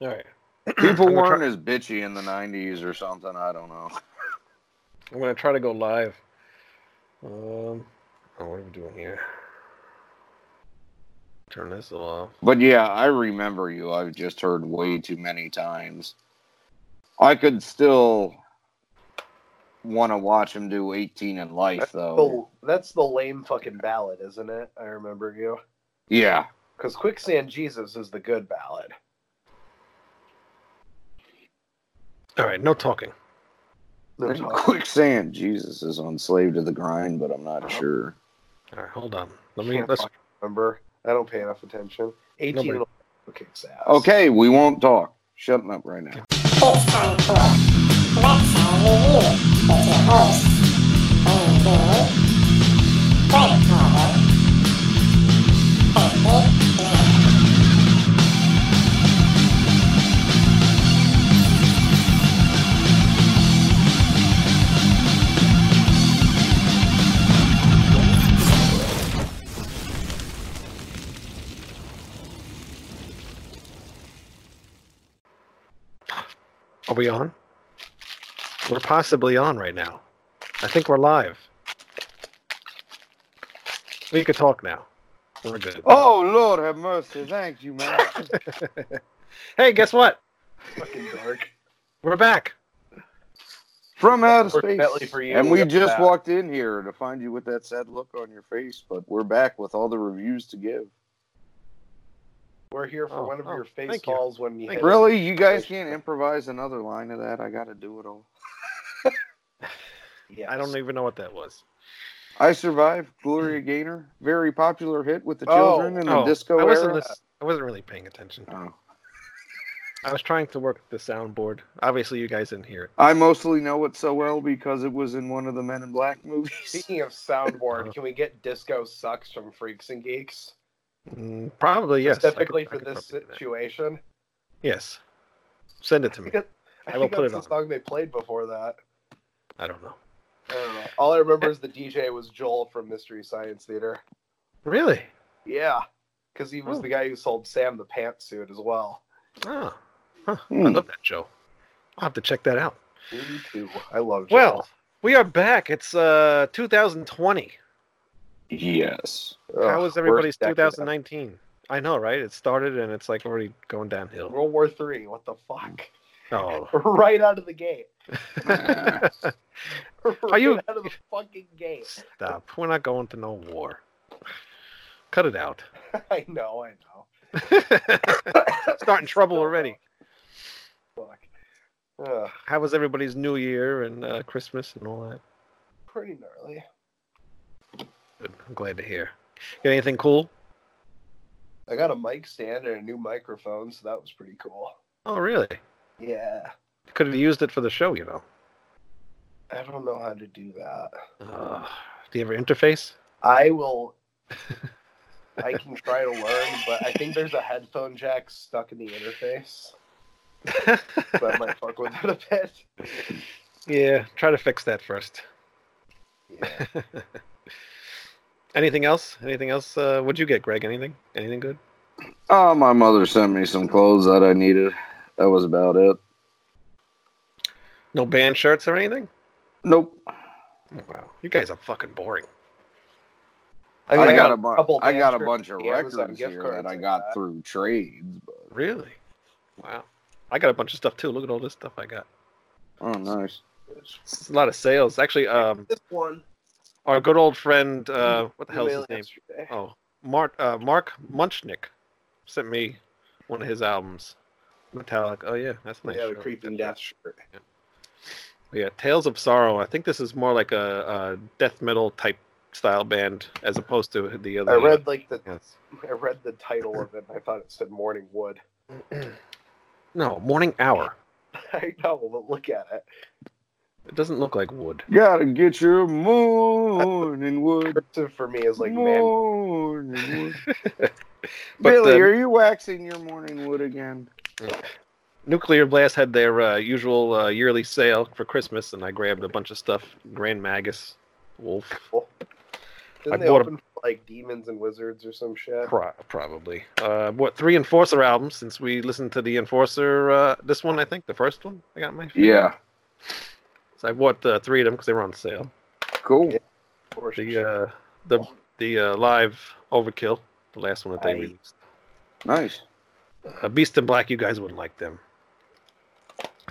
All right. People weren't try- as bitchy in the '90s or something. I don't know. I'm gonna try to go live. Um, oh, what are we doing here? Turn this off. But yeah, I remember you. I've just heard way too many times. I could still want to watch him do 18 and Life, though. Oh, that's the lame fucking ballad, isn't it? I remember you. Yeah. Because Quicksand Jesus is the good ballad. All right, no talking. No And talk. Quicksand Jesus is on Slave to the Grind, but I'm not sure. All right, hold on. Let me. Can't Let's. remember. I don't pay enough attention. 18 Nobody- and kicks ass. Okay, we won't talk. Shut up right now. It's time for Rat Salad Review with your hosts, Amy Greg Carver, and Nick we on? We're possibly on right now. I think we're live. We could talk now. We're good. Oh, Lord have mercy. Thank you, man. Hey, guess what? Fucking dork. We're back. From outer space. For you, and we we're just back. walked in here to find you with that sad look on your face, but we're back with all the reviews to give. We're here for Oh, one of oh, your face thank you. when you Thank hit you. Really? You guys can't improvise another line of that? I got to do it all. Yes. I don't even know what that was. I Survived, Gloria Gaynor. Very popular hit with the Oh. children in the Oh, disco I wasn't. era. lis- I wasn't really paying attention. Oh. I was trying to work the soundboard. Obviously, you guys didn't hear it. I mostly know it so well because it was in one of the Men in Black movies. Speaking of soundboard, uh-huh. can we get Disco Sucks from Freaks and Geeks? Mm, probably yes. I could- Specifically for this probably do that. situation. Yes. Send it to me. I, I will think put that's it the on. song they played before that. I don't know. I don't know. All I remember is the DJ was Joel from Mystery Science Theater. Really? Yeah, because he was Oh. the guy who sold Sam the pantsuit as well. Oh, huh. I Hmm. love that show. I'll have to check that out. Me too. I love Joel. Well, we are back. It's uh 2020. Yes. Ugh, How was everybody's worst decade 2019? I know, right? It started and it's like already going downhill. World War Three. What the fuck? Oh. right out of the gate. Nah. right you- out of the fucking gate? Stop. We're not going to no war. Cut it out. I know. I know. Starting trouble already. Fuck. Ugh, How was everybody's New Year and uh, Christmas and all that? pretty gnarly. Good. I'm glad to hear. Get anything cool? I got a mic stand and a new microphone, so that was pretty cool. Oh, really? Yeah. Could have used it for the show, you know. I don't know how to do that. Uh, do you have an interface? I will. I can try to learn, but I think there's a headphone jack stuck in the interface, so I might fuck with it a bit. yeah, try to fix that first. Yeah. Anything else? Anything else? Uh, what'd you get, Greg? Anything? Anything good? Oh, my mother sent me some clothes that I needed. That was about it. No band shirts or anything? Nope. Oh, wow, you guys are fucking boring. I, mean, got a couple bunch. I got a bunch of records gift here cards that I got that. through trades. But Really? Wow. I got a bunch of stuff too. Look at all this stuff I got. oh, nice. It's a lot of sales. Actually, um, This one. Our good old friend, uh, what the hell's email his name? yesterday. Oh, Mark uh, Mark Munchnick sent me one of his albums. Metallic. Oh yeah, that's nice. yeah, the creeping death shirt. Yeah, Tales of Sorrow. I think this is more like a, a death metal type style band as opposed to the other. I read like the Yes. I read the title of it. and I thought it said Morning Wood. No, Morning Hour. I know, but look at it. It doesn't look like wood. Gotta get your morning wood. For me is like man. Wood. Billy, the- are you waxing your morning wood again? Nuclear Blast had their uh, usual uh, yearly sale for Christmas, and I grabbed a bunch of stuff. Grand Magus, Wolf, Didn't I they bought a- open for, like Demons and Wizards or some shit? Pro- probably. Uh, what three Enforcer albums? Since we listened to the Enforcer, uh, this one I think the first one I got my. Yeah. So I bought uh, three of them because they were on sale. Cool. Yeah. Or The uh, the the uh, live Overkill, the last one that they Aye. released. Nice. Uh, Beast in Black, you guys wouldn't like them.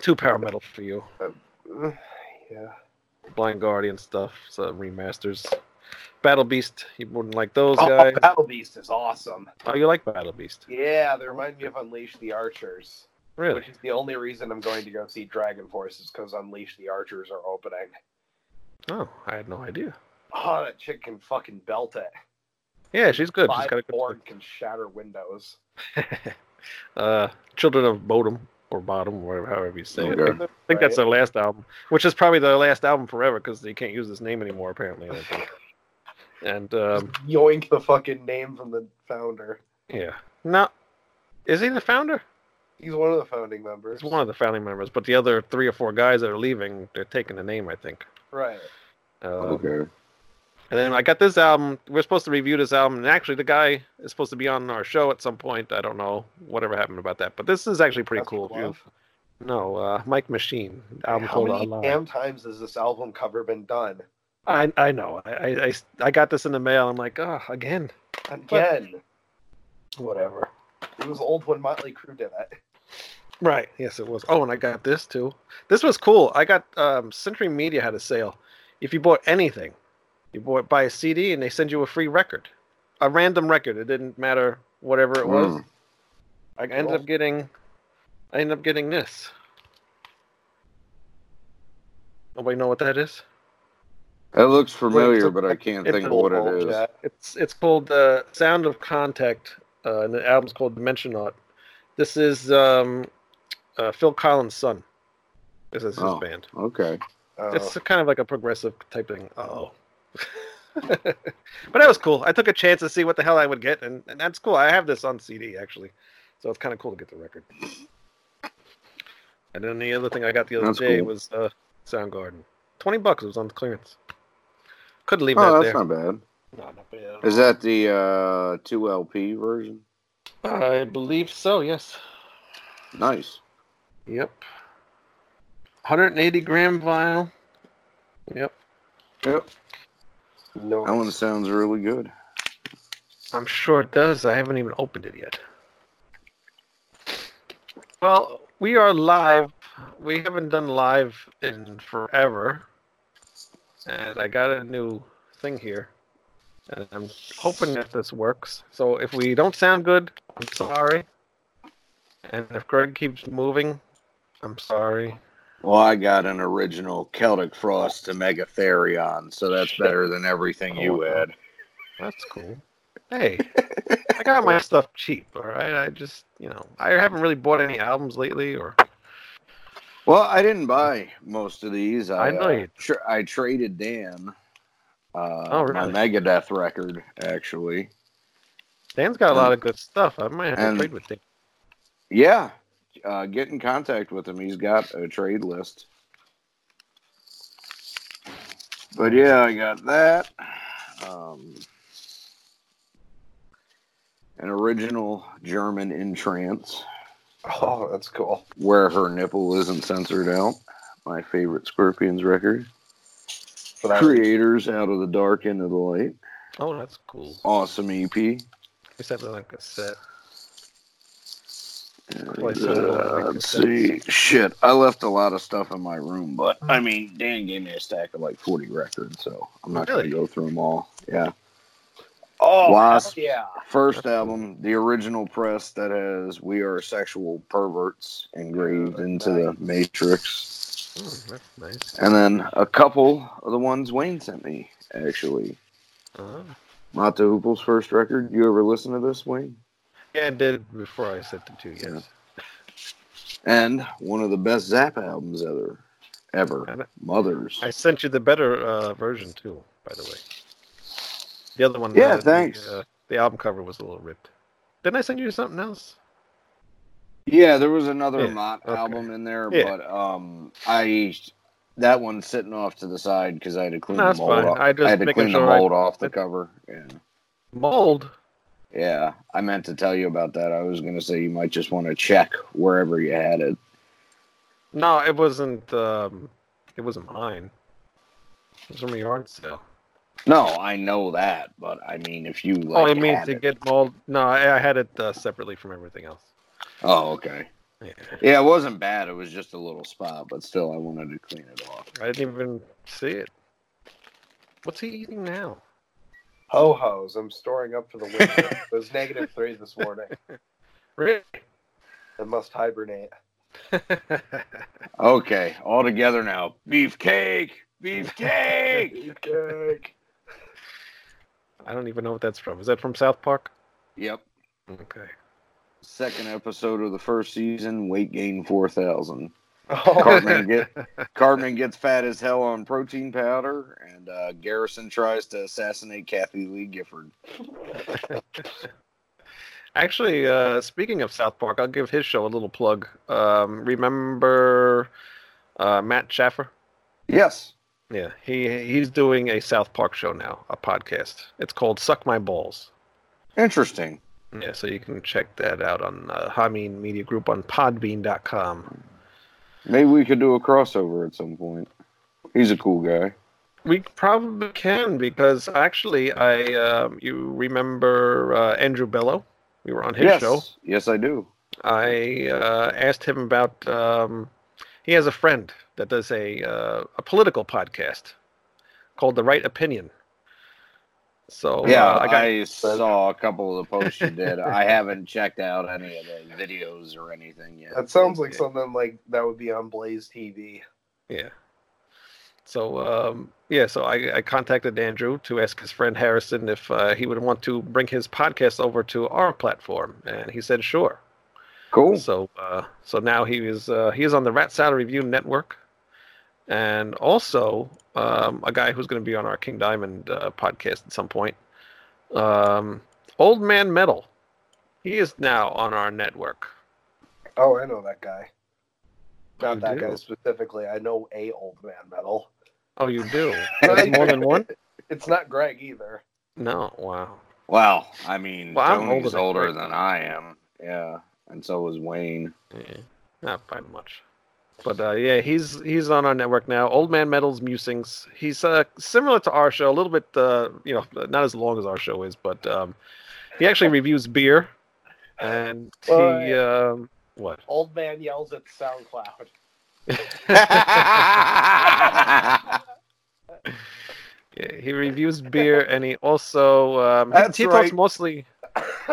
Two power metal for you. Uh, yeah. Blind Guardian stuff, so remasters. Battle Beast, you wouldn't like those Oh, guys. Battle Beast is awesome. Oh, you like Battle Beast? Yeah, they remind me of Unleash the Archers, Really? which is the only reason I'm going to go see Dragon Force is because Unleash the Archers are opening. Oh, I had no idea. Oh, that chick can fucking belt it. Yeah, she's good. She's got a good. Born can shatter windows. uh, Children of Bodom or Bottom, whatever, however you say it. Okay. I think that's their last album, which is probably their last album forever because they can't use this name anymore. Apparently, I think. And um, Yoink the fucking name from the founder. yeah, no, is he the founder? He's one of the founding members. He's one of the founding members, but the other three or four guys that are leaving, they're taking the name, I think. Right. Uh, Okay. And then I got this album. We're supposed to review this album, and actually, the guy is supposed to be on our show at some point. I don't know whatever happened about that, but this is actually pretty That's cool. If. No, uh, Mike Machine album How many Alive. damn times has this album cover been done? I I know. I, I, I, I got this in the mail. I'm like, oh, again. Again. Whatever. It was old when Motley Crue did it. Right. Yes, it was. Oh, and I got this too. This was cool. I got um, Century Media had a sale. If you bought anything, you bought buy a CD and they send you a free record, a random record. It didn't matter whatever it was. Mm. I ended Cool. up getting. I ended up getting this. Nobody know what that is? That looks familiar, a- but I can't think a of what it is. Bulge, yeah. It's it's called uh, Sound of Contact, uh, and the album's called Dimensionaut. This is um, uh, Phil Collins' son. This is his Oh. band. Okay. Oh. It's kind of like a progressive type thing. Oh. but that was cool. I took a chance to see what the hell I would get, and, and that's cool. I have this on CD actually, so it's kind of cool to get the record. And then the other thing I got the other That's day cool. was uh, Soundgarden. Twenty bucks. It was on clearance. Couldn't leave Oh, that that's there. not bad. Not bad. Is that the uh, 2LP version? I believe so. Yes. Nice. Yep. 180 gram vinyl. Yep. Yep. no. That one sounds really good. I'm sure it does. I haven't even opened it yet. Well, we are live. We haven't done live in forever. And I got a new thing here. And I'm hoping that this works. So if we don't sound good, I'm sorry. And if Greg keeps moving, I'm sorry. Well, I got an original Celtic Frost to Mega Therion, so that's better than everything you Oh, had. That's cool. Hey, I got my stuff cheap, all right? I just, you know, I haven't really bought any albums lately or Well, I didn't buy most of these. I, I know uh, Tra- I traded Dan uh, Oh, my? Megadeth record, actually. Dan's got a lot of good stuff. I might have to And- trade with Dan. Yeah, uh, get in contact with him. He's got a trade list. But yeah, I got that. Um, an original German in trance Oh, that's cool. where her nipple isn't censored out. My favorite Scorpions record. So that Kreator's out of the dark into the light. Oh, that's cool. Awesome EP. We said like a set. And, Play some of that, uh, let's see. Shit, I left a lot of stuff in my room, but I mean, Dan gave me a stack of like 40 records, so I'm not Really? going to go through them all. Yeah. Oh, Wasp. yeah. First That's cool. album, the original press that has "We Are Sexual Perverts" engraved into the Matrix, Oh, that's nice. and then a couple of the ones Wayne sent me. Actually, Uh, Mott the Hoople's first record. You ever listen to this, Wayne? yeah, I did before I sent it to you. Yes. And one of the best Zappa albums ever, ever. Mothers. I sent you the better uh, version too, by the way. The other one. Yeah, uh, the, thanks. uh, the album cover was a little ripped. Didn't I send you something else? Yeah, there was another Yeah, Mott okay. album in there, Yeah. but um, I that one's sitting off to the side because I had to clean No, the mold fine. off. I just had to clean the sure I- mold off the cover. Yeah. Mold. Yeah, I meant to tell you about that. I was going to say you might just want to check wherever you had it. No, it wasn't. Um, it wasn't mine. It was from a yard sale. No, I know that, but I mean, if you like, oh, you mean to it- get mold? No, I, I had it uh, separately from everything else. Oh, okay. Yeah. Yeah, it wasn't bad. It was just a little spot, but still, I wanted to clean it off. I didn't even see it. What's he eating now? Ho hos. I'm storing up for the winter. it was negative three this morning. Really? I must hibernate. Okay, all together now. Beefcake, beefcake. Cake. I don't even know what that's from. Is that from South Park? yep. Okay. Second episode of the first season. Weight gain four thousand. Oh, Cartman get Cartman gets fat as hell on protein powder, and uh, Garrison tries to assassinate Kathie Lee Gifford. Actually, uh, speaking of South Park, I'll give his show a little plug. Um, remember uh, Matt Schaffer? Yes. Yeah, he he's doing a South Park show now, a podcast. It's called Suck My Balls. Interesting. Yeah, so you can check that out on uh, Hameen Media Group on Podbean.com. Maybe we could do a crossover at some point. He's a cool guy. We probably can because actually, I um, you remember uh, Andrew Bello? We were on his yes. show. Yes, I do. I uh, asked him about. Um, he has a friend that does a uh, a political podcast called The Right Opinion. So Yeah, uh, I got I saw a couple of the posts you did. I haven't checked out any of the videos or anything yet. that sounds like something like that would be on Blaze TV. yeah. So um, yeah, so I, I contacted Andrew to ask his friend Harrison if uh, he would want to bring his podcast over to our platform, and he said sure. Cool. So uh, so now he is uh, he is on the Rat Salad Review Network, and also um, a guy who's going to be on our King Diamond uh, podcast at some point. Um, Old Man Metal, he is now on our network. Oh, I know that guy. Not You that do? guy specifically. I know a old man metal. Oh, you do? There's more than one? It's not Greg either. No. Wow. Well, I mean, Well, I'm Tony's older older, than than, I am. Yeah, and so is Wayne. Yeah, not by much. But uh, yeah, he's he's on our network now. Old Man Metal's Musings. He's uh, similar to our show, a little bit, uh, you know, not as long as our show is, but um, he actually reviews beer, and he Well, um, what? Old man yells at SoundCloud. Yeah, he reviews beer, and he also um, he- That's he, talks right. mostly.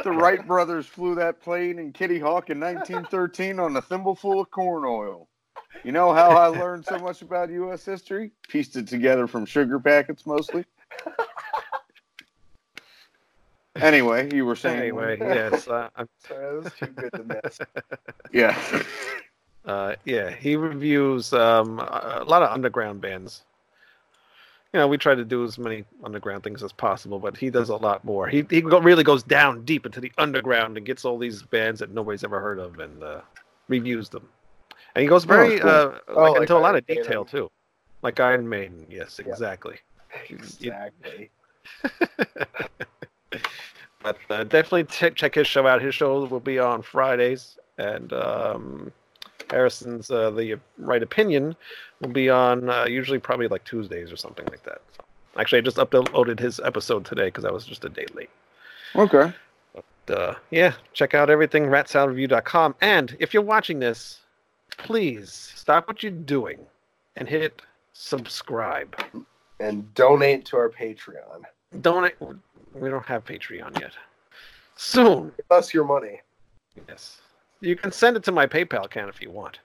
the Wright brothers flew that plane in Kitty Hawk in 1913 on a thimbleful of corn oil. You know how I learned so much about U.S. history? Pieced it together from sugar packets mostly. Anyway, you were saying. Anyway, yes, uh, I'm Sorry, that was too good to miss. Yeah. Uh, yeah, he reviews um, a lot of underground bands. You know, we try to do as many underground things as possible, but he does a lot more. He he go, really goes down deep into the underground and gets all these bands that nobody's ever heard of and uh, reviews them. And he goes very cool. uh, Oh, like, like into a lot of detail Maiden. too, like Iron Maiden. Yes, Yeah. exactly. Exactly. But uh, definitely ch- check his show out. His show will be on Fridays, and um, Harrison's uh, the Right Opinion will be on uh, usually probably like Tuesdays or something like that. So, actually, I just uploaded his episode today because I was just a day late. Okay. Uh, yeah, check out everything ratsaladreview.com. And if you're watching this, please stop what you're doing and hit subscribe. And donate to our Patreon. Don't we don't have Patreon yet. Soon. Give us your money. Yes. You can send it to my PayPal account if you want.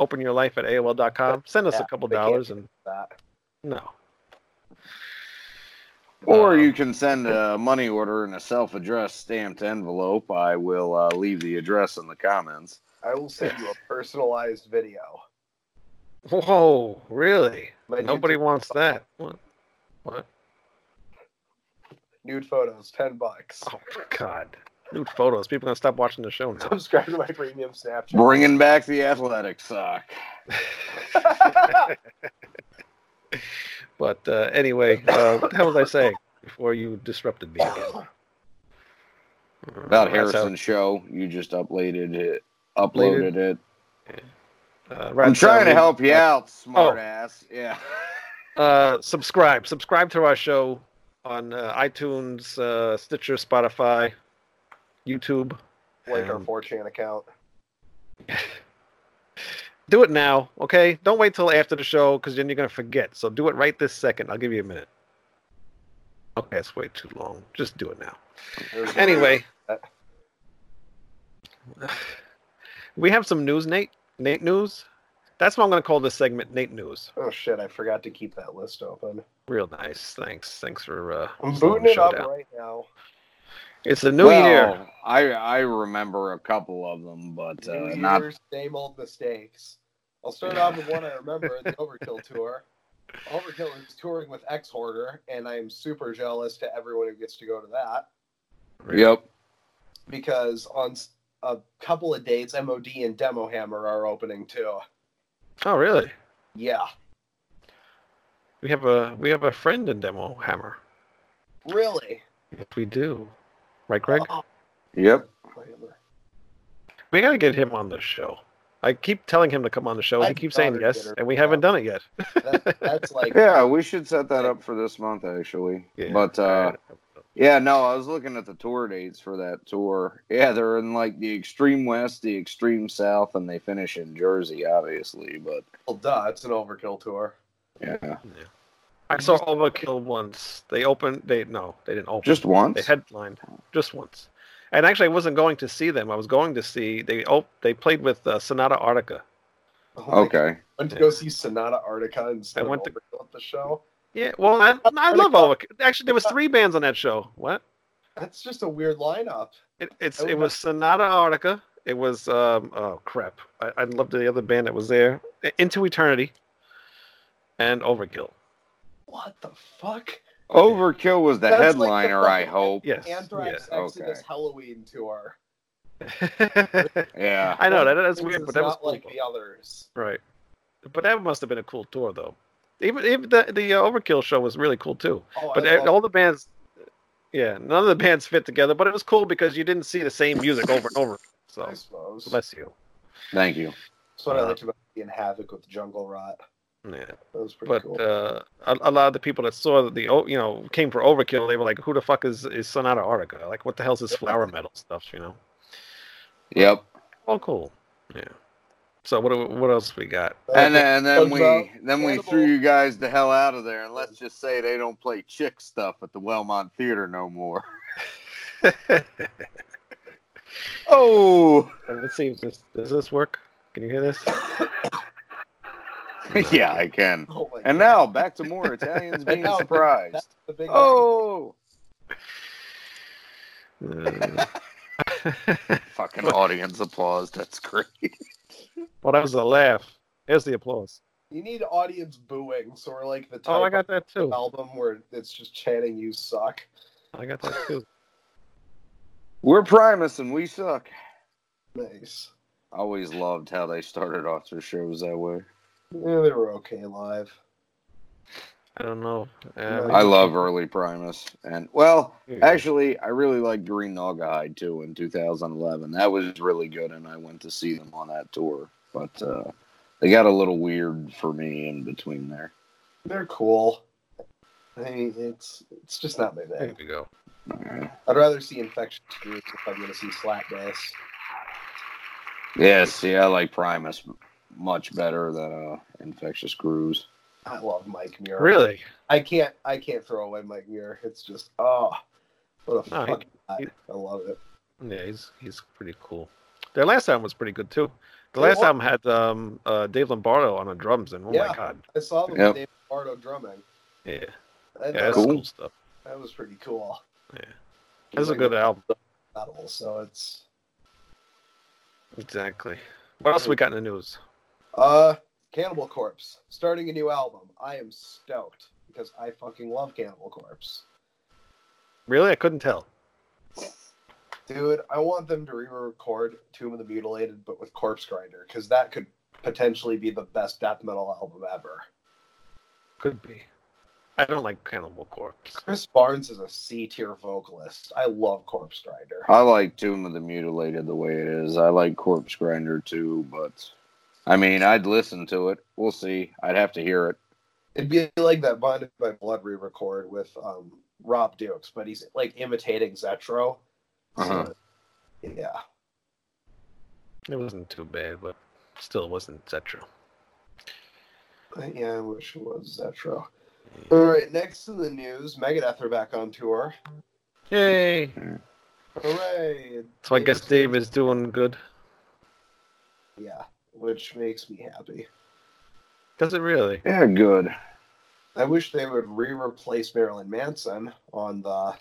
Open your life at AOL.com. Send us Yeah, a couple dollars and That. no. Or Um, you can send a money order in a self-addressed stamped envelope. I will uh, leave the address in the comments. I will send you a personalized video. Whoa, really? My Nobody YouTube- wants that. What? What? Nude photos, ten bucks. Oh God. Nude photos. People gonna stop watching the show now. Subscribe to my premium Snapchat. Bringing back the athletic sock. but uh, anyway, uh, what the hell was I saying before you disrupted me again? About how- Harrison's show, you just uploaded it. Uploaded it. uh, I'm Rat's trying to help you out, smart Oh. ass. Yeah. Uh, subscribe. Subscribe to our show on uh, iTunes, uh, Stitcher, Spotify, YouTube. Like our Um, 4chan account. Do it now, okay? Don't wait till after the show because then you're gonna forget. So do it right this second. I'll give you a minute. Okay, it's way too long. Just do it now. There's- Anyway, we have some news, Nate. Nate news. That's what I'm gonna call this segment, Nate news. Oh shit! I forgot to keep that list open. Real nice. Thanks. Thanks for. Uh, I'm booting the it up down. right now. It's a new well, year. I I remember a couple of them, but uh, New not. Year's, same old mistakes. I'll start off with one I remember: the Overkill tour. Overkill is touring with Exhorder, and I am super jealous to everyone who gets to go to that Yep. because on s- a couple of dates, MOD and Demo Hammer are opening too. Oh, really? Yeah, We have a we have a friend in Demo Hammer. really. Yes, we do. Right, Greg? Oh, Yep. Hammer. We gotta get him on the show. I keep telling him to come on the show. I He keeps saying yes, and we haven't done it yet. That, that's like Yeah, we should set that up for this month, actually. Yeah. But uh, yeah, no, I was looking at the tour dates for that tour. Yeah, they're in like the extreme west, the extreme south, and they finish in Jersey, obviously. But well, duh, it's an Overkill tour. yeah, yeah. I saw Overkill once. They opened. They no, they didn't open. just once. They headlined just once. And actually, I wasn't going to see them. I was going to see they. Oh, they played with uh, Sonata Arctica. Oh my God. Okay. Went to go see Sonata Arctica instead I went of to- at the show. Yeah, well, I, I love Overkill. Actually, there was three bands on that show. What? That's just a weird lineup. It, it's Oh, it was Sonata Arctica. It was um oh crap. I, I loved the other band that was there. Into Eternity. And Overkill. What the fuck? Overkill was the That's like headliner, the I hope. Yes. Anthrax Yeah, Exodus okay. Halloween tour. Yeah. I know that that's weird, but that was not cool. like the others. right. But that must have been a cool tour, though. Even even the the uh, Overkill show was really cool too. Oh, But I love- all the bands, yeah, none of the bands fit together. But it was cool because you didn't see the same music over and over. So I suppose. bless you. Thank you. That's what I Uh, liked about being Havok with Jungle Rot. Yeah. That was pretty But cool. uh, a, a lot of the people that saw the o- you know came for Overkill, they were like, "Who the fuck is is Sonata Arctica? Like, what the hell's this flower metal stuff?" You know. Yep. All cool. Yeah. So what do- what else we got? And then, and then we then we threw you guys the hell out of there, and let's just say they don't play chick stuff at the Wellmont Theater no more. Oh, Let's see. If this, does this work? Can you hear this? yeah, I can. oh And God. now back to more Italians being now, surprised. The Oh, Uh, fucking audience applause. That's great. well, that was a laugh. Here's the applause. You need audience booing, so we're like the type Oh, I got that of too. album where it's just chanting "You suck." I got that too. We're Primus and we suck. Nice. I always loved how they started off their shows that way. Yeah, they were okay live. I don't know. Uh, I love early Primus, and well, actually, I really like Green Naugahyde too in 2011. That was really good, and I went to see them on that tour. But uh, they got a little weird for me in between there. They're cool. I mean, it's it's just not my There thing. we go. Uh, I'd rather see Infectious Grooves if I'm going to see Slap Bass. yeah, see, I like Primus much better than uh, Infectious Grooves. I love Mike Muir. Really? I can't I can't throw away Mike Muir. It's just oh, what a No, he- fucking he- I love it. Yeah, he's he's pretty cool. Their last album was pretty good too. The last was. album had um, uh, Dave Lombardo on the drums, and oh Yeah. my god, I saw them Yep. with Dave Lombardo drumming. yeah, And yeah, that, that's Cool. cool stuff. that was pretty cool. Yeah. That's a good album. Metal, so it's Exactly. What else we got in the news? uh Cannibal Corpse starting a new album. I am stoked because I fucking love Cannibal Corpse. Really, I couldn't tell. Dude, I want them to re-record Tomb of the Mutilated, but with Corpse Grinder, because that could potentially be the best death metal album ever. Could be. I don't like Cannibal Corpse. Chris Barnes is a C tier vocalist. I love Corpse Grinder. I like Tomb of the Mutilated the way it is. I like Corpse Grinder too, but I mean, I'd listen to it. We'll see. I'd have to hear it. It'd be like that Bonded by Blood re-record with um, Rob Dukes, but he's like imitating Zetro. Uh-huh. So, yeah. It wasn't too bad, but still wasn't Zetro. Yeah, I wish it was Zetro. All right, next in the news, Megadeth are back on tour. Yay! Hooray! So I guess Dave is doing good. Yeah, which makes me happy. Does it really? Yeah, good. I wish they would re-replace Marilyn Manson on the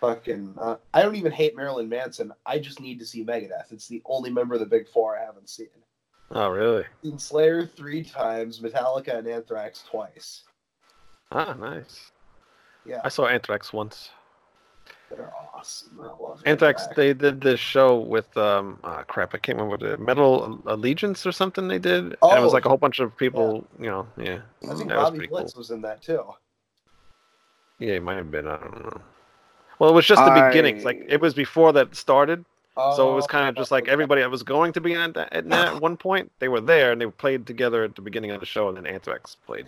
fucking. Uh, I don't even hate Marilyn Manson. I just need to see Megadeth. It's the only member of the Big Four I haven't seen. Oh, really? Seen Slayer three times, Metallica and Anthrax twice. Ah, nice. Yeah, I saw Anthrax once. They're awesome. I love Anthrax, Anthrax. they did this show with um, ah, crap, I can't remember what it, Metal Allegiance or something they did. and it was Oh, like a whole bunch of people, you know, yeah. I think that was Bobby pretty Blitz was in that too. Yeah, it might have been. I don't know. Well, it was just the I- beginnings. Like it was before that started, so it was Oh, kind of just like everybody that was going to be in that at, that at one point. They were there and they played together at the beginning of the show, and then Anthrax played.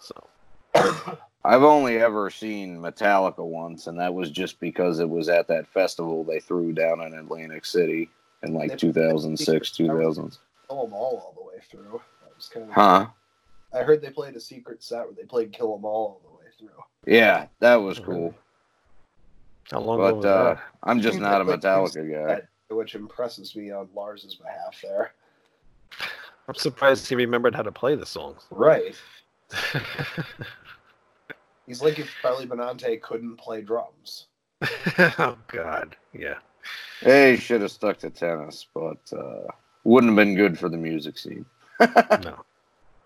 So I've only ever seen Metallica once, and that was just because it was at that festival they threw down in Atlantic City in like 2006, 2000. Kill 'em all all the way through. That was kind of. Huh? I heard they played a secret set where they played Kill 'Em All all the way through. Yeah, that was cool. how long ago But was uh, that? I'm just not a Metallica guy. which impresses me on Lars's behalf there. I'm surprised he remembered how to play the songs. Right. He's like if Charlie Benante couldn't play drums. oh God, yeah. Hey, should have stuck to tennis, but uh, wouldn't have been good for the music scene. No,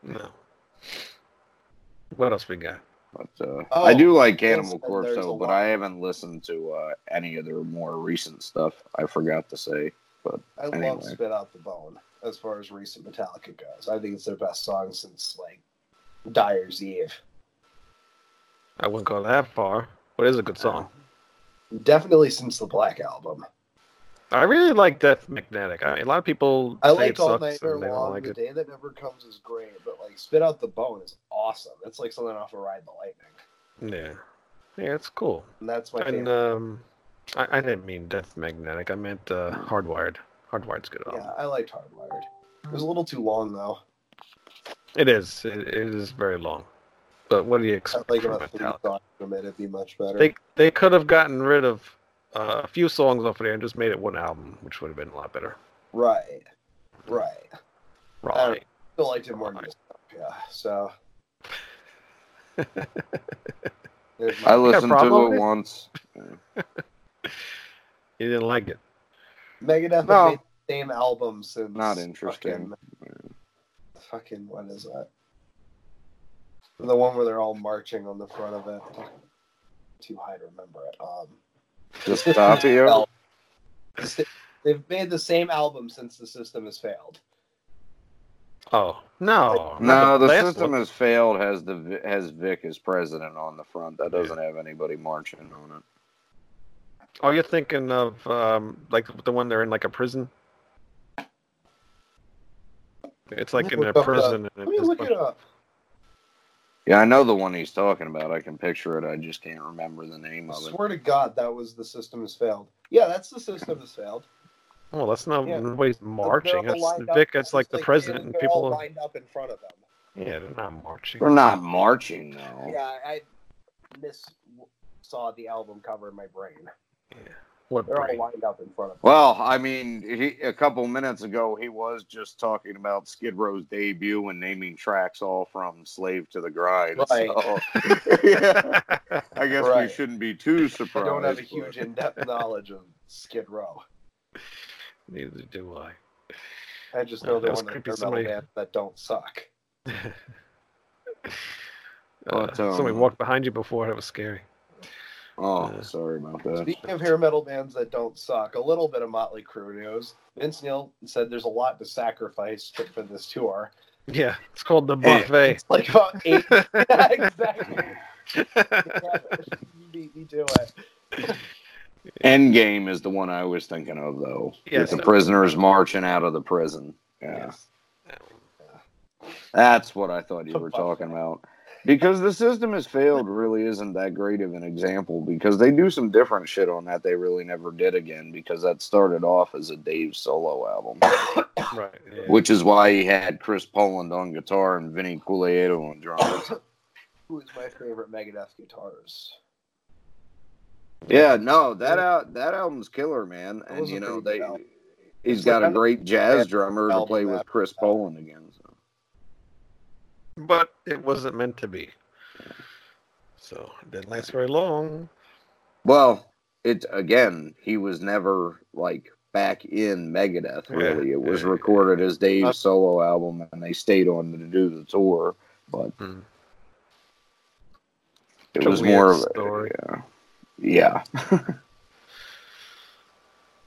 no. What else we got? But uh, Oh, I do like Animal Cannibal Corpse though, but. I haven't listened to uh, any of their more recent stuff. I forgot to say, but I Anyway. love Spit Out the Bone as far as recent Metallica goes. I think it's their best song since like Dyer's Eve. I wouldn't go that far, but it's a good song. Definitely since the Black Album. I really like Death Magnetic. A lot of people I say like it All sucks Nighter and they Long. like the it. Day That Never Comes is great, but like Spit Out the Bone is awesome. It's like something off of Ride the Lightning. Yeah, yeah, it's cool. And that's my And favorite. um, I, I didn't mean Death Magnetic. I meant uh, Hardwired. Hardwired's good. album. yeah, I liked Hardwired. It was a little too long though. It is. It, it is very long. But what do you expect like from about three Metallica? from it, it'd be much better. They they could have gotten rid of uh, a few songs off of there and just made it one album, which would have been a lot better. Right. Right. Right. Still liked it more than this stuff, yeah. So I listened to it it? once. You didn't like it. Megadeth No. made the same album since Not interesting. Fucking, fucking what is that? The one where they're all marching on the front of it. Too high to remember it. Um, Just Tapio. Well, They've made the same album since the system has failed. Oh no, No, not the system one. has failed. Has the has Vic as president on the front. That doesn't have anybody marching on it. Oh, you're thinking of um, like the one they're in like a prison. It's like in a Look up, uh, prison. Let me look bunch- it up. Yeah, I know the one he's talking about. I can picture it. I just can't remember the name I of it. I swear to God, that was the system has failed. Yeah, that's the system has failed. Oh, that's not Yeah. nobody's marching. They're It's lined up. Vic. It's like the president, and they're all people. lined up in front of them. Yeah, they're not marching. We're not marching though. Yeah, I miss saw the album cover in my brain. What They're all lined up in front of them. Well, I mean, he, a couple minutes ago, he was just talking about Skid Row's debut and naming tracks all from "Slave to the Grind." Right. So, yeah, I guess we shouldn't be too surprised. I don't have a but- huge in-depth knowledge of Skid Row. Neither do I. I just know Uh, they're that one of creepy. the Somebody- bands that don't suck. Uh, But, somebody um, walked behind you before. It was scary. Oh, Yeah. sorry about that. Speaking of hair metal bands that don't suck, a little bit of Motley Crue news. Vince Neil said there's a lot to sacrifice for this tour. Yeah, it's called the Hey. buffet. It's like about eight. yeah, exactly. Yeah, you beat me to it. Endgame is the one I was thinking of, though. Yes. With the prisoners marching out of the prison. Yeah. Yes. That's what I thought you were talking about. Because the system has failed really isn't that great of an example because they do some different shit on that they really never did again because that started off as a Dave solo album, Right. yeah. which is why he had Chris Poland on guitar and Vinnie Colaiuta on drums. Who is my favorite Megadeth guitarist? yeah, no, that out that album's killer, man. And you know they good album. he's It's got like a great jazz drummer to play with Chris that. Poland again. So. But it wasn't meant to be. So it didn't last very long. Well, it again, he was never like back in Megadeth. Yeah, Really, it was yeah, recorded as Dave's Uh, solo album, and they stayed on to do the tour. But Hmm. it was more of a story. yeah, yeah.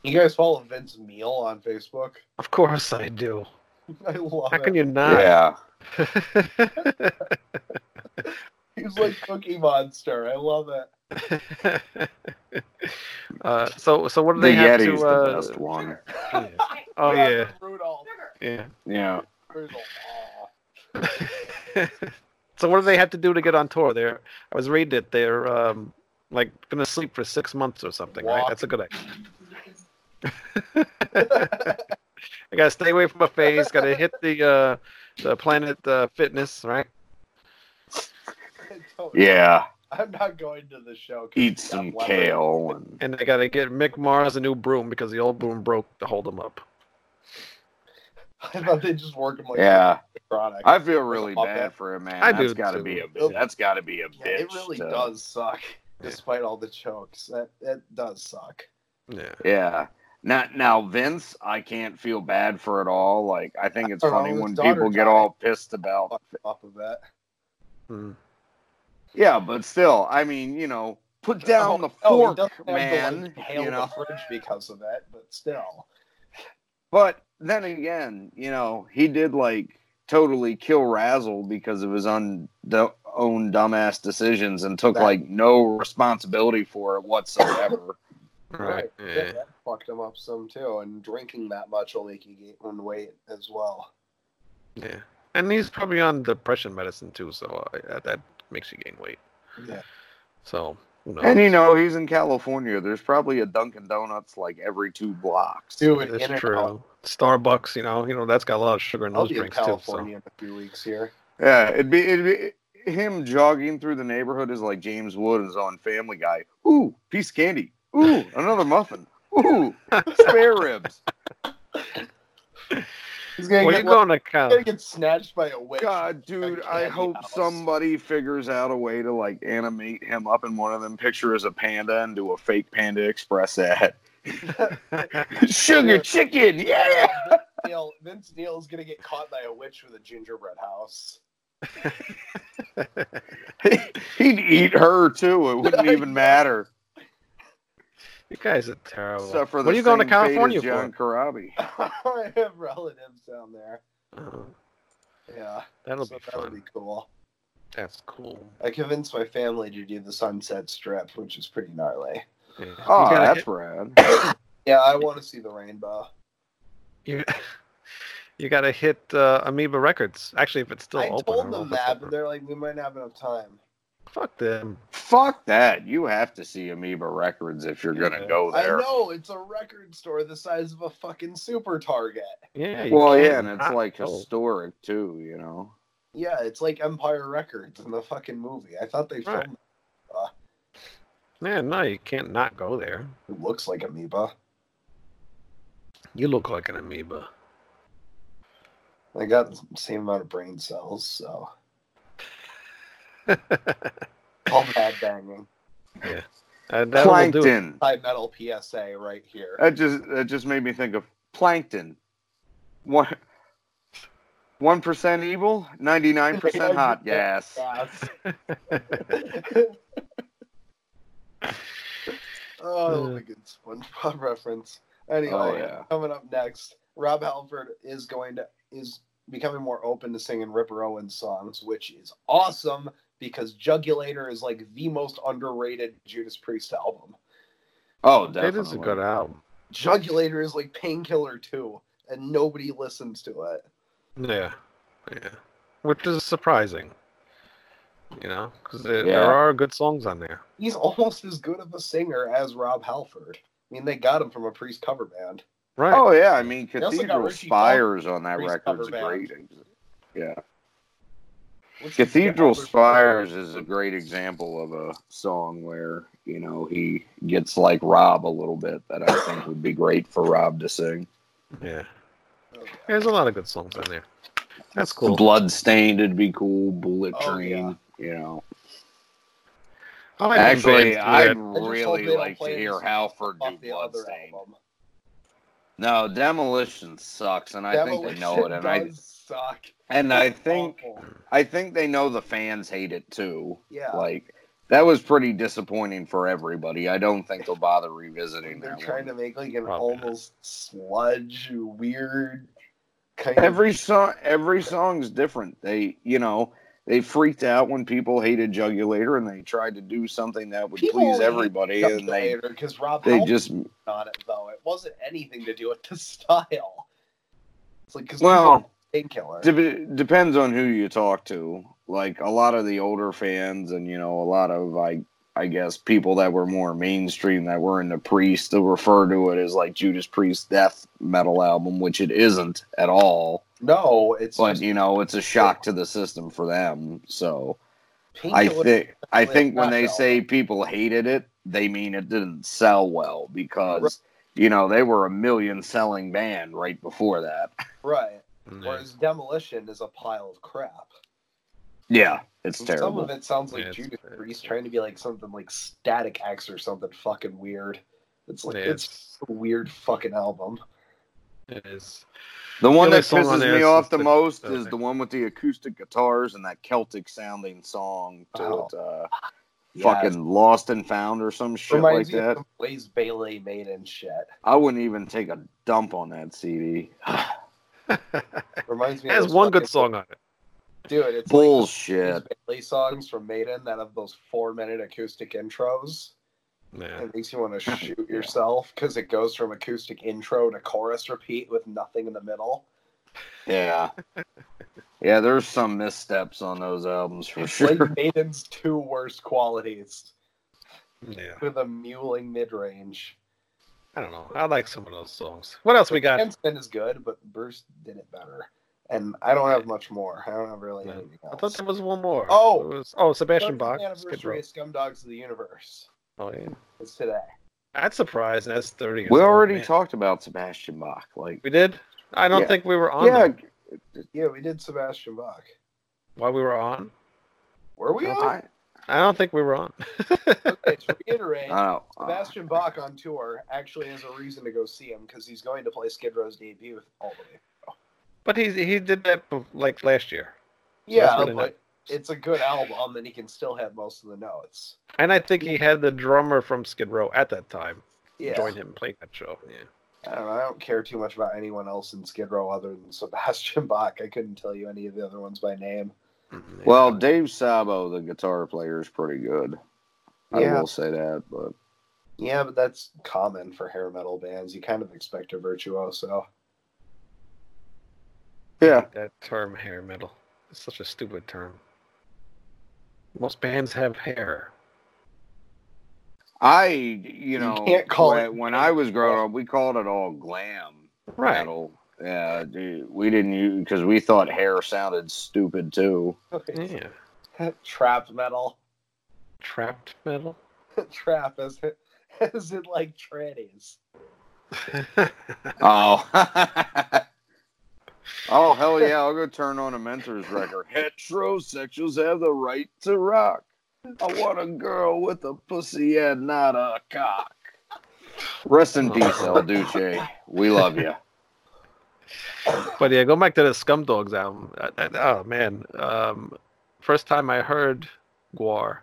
You guys follow Vince Neil on Facebook? Of course I do. I love How it. can you not? yeah. He's like Cookie Monster. I love it. uh, so so what do The they have Yeti's to? the Uh, best one. yeah. Oh yeah, Rudolph. yeah. Yeah. Rudolph. So what do they have to do to get on tour? They're I was reading it. They're um, like gonna sleep for six months or something, right? That's a good idea. I gotta stay away from a face. Gotta hit the uh, the Planet uh, Fitness, right? Yeah. I'm not going to the show. 'cause Eat some kale and And they gotta get Mick Mars a new broom because the old broom broke to hold him up. I thought they just work him like yeah. product. I feel really bad for him, man. I That's do, got to too. be a bit. That's got to be a bitch. it really to- does suck, despite all the chokes. That that does suck. Yeah. Yeah. Now, now Vince, I can't feel bad for it all. Like, I think it's I don't know, funny when people get all pissed about. Off, off of that. Hmm. Yeah, but still, I mean, you know, put down the Oh, he fork, doesn't have man. like, hail you know. the fridge because of it, but still. But then again, you know, he did like totally kill Razzle because of his un- d- own dumbass decisions and took That- like no responsibility for it whatsoever. Right. Yeah, Yeah. that fucked him up some too, and drinking that much will make you gain weight as well. Yeah. And he's probably on depression medicine too, so uh, that makes you gain weight. Yeah. So who knows? and you know, he's in California. There's probably a Dunkin' Donuts like every two blocks. Dude, It's in true. out. Starbucks, you know, you know that's got a lot of sugar in I'll those be in drinks too. California in a few weeks here. Yeah, it'd be it'd be him jogging through the neighborhood is like James Wood is on Family Guy. Ooh, piece of candy. Ooh, another muffin. Ooh, spare ribs. He's gonna, Where get, you going to he's gonna get snatched by a witch. God, dude, I hope house. somebody figures out a way to like animate him up in one of them pictures as a panda and do a fake Panda Express ad. Sugar chicken, yeah. Neil, Vince Neil is gonna get caught by a witch with a gingerbread house. He'd eat her too. It wouldn't even matter. You guys are terrible. Except for the what are you going to same fate as California John for? Karabi. I have relatives down there. Oh, Yeah, that'll so be that'll fun. be cool. That's cool. I convinced my family to do the Sunset Strip, which is pretty gnarly. Yeah. Oh, that's hit, rad. Yeah, I want to see the rainbow. you, you got to hit uh, Amoeba Records. Actually, if it's still I open. told them that, but they're like, we might not have enough time. Fuck them. Fuck that. You have to see Amoeba Records if you're gonna go there. I know it's a record store the size of a fucking super Target. Yeah. Well, yeah, and it's like go. historic too, you know. Yeah, it's like Empire Records in the fucking movie. I thought they Right. filmed Yeah, no, you can't not go there. it. looks like Amoeba. You look like an amoeba. I got the same amount of brain cells, so all bad banging. And that'll do it. Plankton. High metal PSA right here. That just that just made me think of plankton. One one percent evil, ninety nine percent hot gas. Yes. oh, the good SpongeBob reference. Anyway, Oh, yeah. coming up next, Rob Halford is going to is becoming more open to singing Ripper Owens songs, which is awesome because Jugulator is like the most underrated Judas Priest album. Oh, It definitely. is a good album. Jugulator is like Painkiller too, and nobody listens to it. Yeah, yeah, which is surprising. You know, because there, Yeah. there are good songs on there. He's almost as good of a singer as Rob Halford. I mean, they got him from a Priest cover band. Right. Oh yeah, I mean They also got Cathedral Richie Spires on that Priest record's cover great. Yeah. Which Cathedral Spires is a great example of a song where, you know, he gets like Rob a little bit that I think would be great for Rob to sing. Yeah, there's a lot of good songs on there. That's cool. Bloodstained would be cool, Bullet Oh, Train, you know. I like Actually, I'd that. just hope really like to hear this Halford Off do Bloodstained. No, Demolition sucks, and I think they know it, and I does suck. and I think Awful. I think they know the fans hate it too. yeah, Like that was pretty disappointing for everybody. I don't think they'll bother revisiting they're that. trying one. to make like an Probably not. almost sludge, weird kind Every of. song, every song's different. They, you know, they freaked out when people hated Jugulator, and they tried to do something that would People please everybody, and they because Rob they Halford just on it though. It wasn't anything to do with the style. It's like because well. Painkiller. Dep- depends on who you talk to. Like a lot of the older fans, and you know, a lot of like I guess people that were more mainstream that were into Priest, they'll refer to it as like Judas Priest death metal album, which it isn't at all. no, it's But just you know, it's a shock to the system for them. So I think I think when they say people hated it, they mean it didn't sell well because you know they were a million selling band right before that. right. Yeah. Whereas Demolition is a pile of crap. Yeah, it's Some terrible. Some of it sounds like Yeah, it's- Judas Priest trying to be like something like Static X or something fucking weird. It's like Yeah, it's a weird fucking album. It is. The one only that song on pisses me off the the- most the- is the one with the acoustic guitars and that Celtic sounding song to Oh. it. Uh, Yeah, fucking Lost and Found or some shit like reminds me that. of Blaze Bayley made and shit. I wouldn't even take a dump on that CD. Reminds me. It has those one good song on it. dude. It's Bullshit. those Bayley songs from Maiden that have those four minute acoustic intros. Yeah. It makes you want to shoot yourself because it goes from acoustic intro to chorus repeat with nothing in the middle. Yeah. Yeah, there's some missteps on those albums for It's sure. like Maiden's two worst qualities Yeah. with a mewling mid range. I don't know. I like some of those songs. What else we got? Handspin is good, but Bruce did it better. And I don't have much more. I don't have really Yeah. anything I thought there was one more. Oh! It was, oh, Sebastian Bach. Anniversary Row. of Scumdogs of the Universe. Oh, yeah. It's today. That's surprised. That's thirty. we old, already man. talked about Sebastian Bach. Like, We did. I don't Yeah. think we were on. yeah, them Yeah, we did Sebastian Bach. while we were on. Were we on? I, I don't think we were on. Okay, to reiterate, I don't. Uh, Sebastian Bach on tour actually has a reason to go see him because he's going to play Skid Row's debut with all the way. but he he did that like last year, Yeah, that's really but it's a good album and he can still have most of the notes. and I think he had the drummer from Skid Row at that time Yeah, join him playing that show. Yeah. I don't know. I don't care too much about anyone else in Skid Row other than Sebastian Bach. I couldn't tell you any of the other ones by name. Mhm. Well, Dave Sabo, the guitar player, is pretty good. I Yeah. will say that, but Yeah, but that's common for hair metal bands. You kind of expect a virtuoso. yeah, that term hair metal is such a stupid term. Most bands have hair. I, you know, can't call when, it- when I was growing up, we called it all glam Right. metal. Yeah, dude, we didn't use because we thought hair sounded stupid too. Yeah. Trap metal. Trapped metal. Trap as it, as it like trannies. Oh, oh hell yeah! I'll go turn on a Mentors record. Heterosexuals have the right to rock. I want a girl with a pussy and not a cock. Rest in peace, El Duce. We love you. But yeah, go back to the Scum Dogs album. Uh, uh, Oh man, um, first time I heard GWAR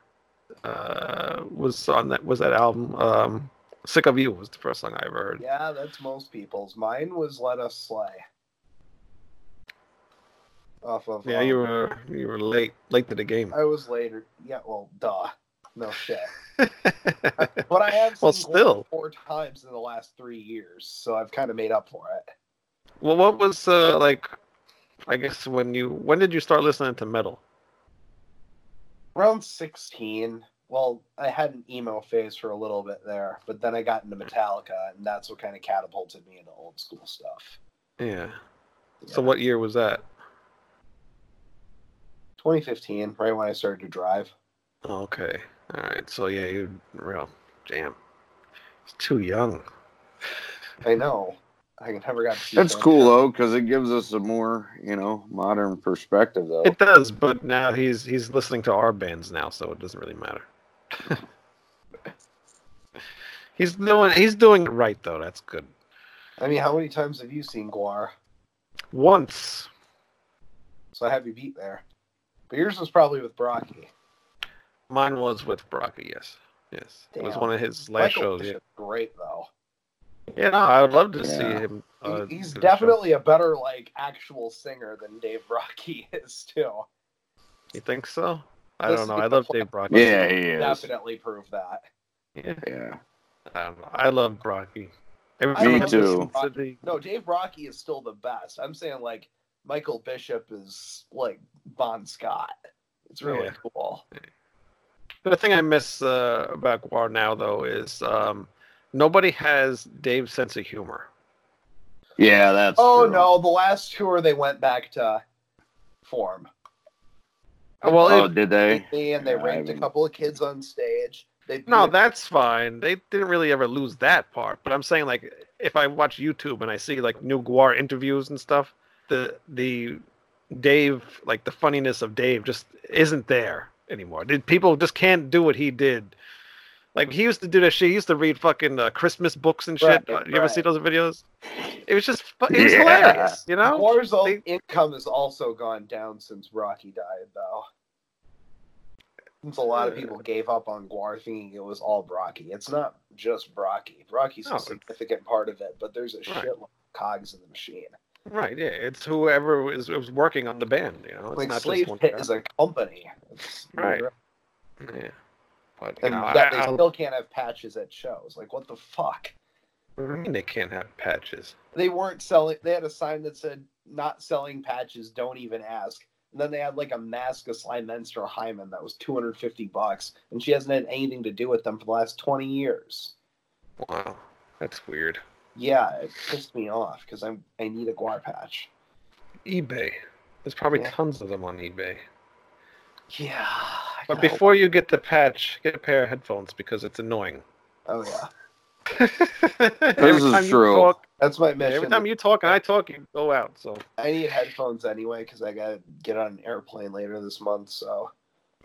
uh, was on that was that album. Um, Sick of You was the first song I ever heard. Yeah, that's most people's. Mine was Let Us Slay. off of. Yeah, um, you were you were late late to the game. I was later. Yeah, well, duh. No shit. But I have seen Well, still. four times in the last three years, so I've kind of made up for it. Well, what was uh, like? I guess when you when did you start listening to metal? Around 16, well, I had an emo phase for a little bit there, but then I got into Metallica, and that's what kind of catapulted me into old school stuff. Yeah. So what year was that? 2015, right when I started to drive. Okay. All right. So yeah, you real jam. It's too young. I know. I never got to That's them. cool though, because it gives us a more, you know, modern perspective though. It does, but now he's he's listening to our bands now, so it doesn't really matter. he's doing he's doing it right though. That's good. I mean, how many times have you seen GWAR? Once. So I have you beat there. But yours was probably with Brockie. Mine was with Brockie, yes. Yes. It was one of his last Michael shows, yeah. Great though. Yeah, no, I would love to see Yeah. him. He- Uh, He's do show. definitely a better like actual singer than Dave Brockie is too. You think so? I don't know. I love Dave Brockie. Yeah, he is. Definitely prove that. Yeah, Yeah. I. I love Brockie. Every I Me too. listen to the- No, Dave Brockie is still the best. I'm saying like Michael Bishop is like Bon Scott. It's really Yeah. cool. The thing I miss uh, about GWAR now, though, is um, nobody has Dave's sense of humor. Yeah, that's. Oh true. no, the last tour they went back to form. Well, Oh, it- did they? They, and they Yeah, I raped a couple of kids on stage. They No, a- that's fine. They didn't really ever lose that part. But I'm saying, like, if I watch YouTube and I see like new GWAR interviews and stuff, the the Dave, like the funniness of Dave, just isn't there anymore. Did people just can't do what he did? Like he used to do that shit. He used to read fucking uh, Christmas books and shit. Right, you ever see those videos? It was just it was Yeah. hilarious, you know. GWAR's own They- income has also gone down since Rocky died, though. Since a lot of people gave up on GWAR thinking it was all Brockie. It's not just Brockie. Brockie's No, a significant part of it, but there's a Right. shitload of cogs in the machine. Right? Yeah, it's whoever is, was working on the band. You know, it's like not Slave just one Pit is a company. It's, Right. Yeah. But And know, that I, they still can't have patches at shows. Like, what the fuck? what do you mean they can't have patches. They weren't selling. They had a sign that said, "Not selling patches. Don't even ask." And then they had like a mask of Slymenstra Hymen that was 250 bucks, and she hasn't had anything to do with them for the last 20 years. Wow, that's weird. Yeah, it pissed me off because I'm I need a GWAR patch. eBay. There's probably Yeah. tons of them on eBay. Yeah. I But before you get the patch, get a pair of headphones because it's annoying. oh yeah, every is time you true. talk, that's my mission. every time you talk and I talk, you go out. So I need headphones anyway because I gotta get on an airplane later this month, so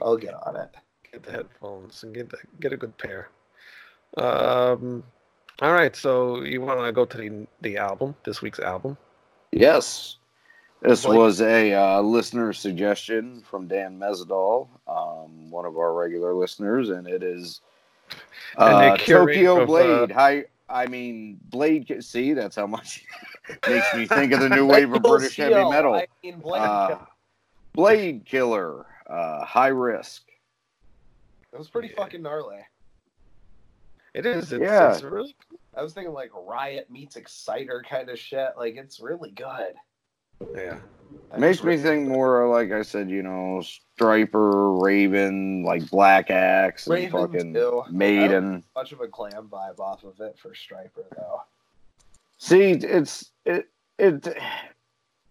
I'll get on it. get the headphones and get the, get a good pair. Um, all right. So you want to go to the the album, this week's album? Yes. This Blake- was a uh, listener suggestion from Dan Mesidal, um, one of our regular listeners, and it is And uh, curate Tokyo of, uh, Blade. Hi, I mean Blade. See, that's how much makes me think of the new wave of Michael British heavy metal. I mean, Blade Uh, Killer. Blade Killer, uh, High Risk. It was pretty Yeah. fucking gnarly. It is. It's, Yeah. it's really. I was thinking like Riot meets Exciter kind of shit. Like it's really good. Yeah. Makes me think more, like I said, you know, Stryper, Raven, like Black Axe, and Raven, fucking too. Maiden. much of a glam vibe off of it for Stryper though. See, it's it it.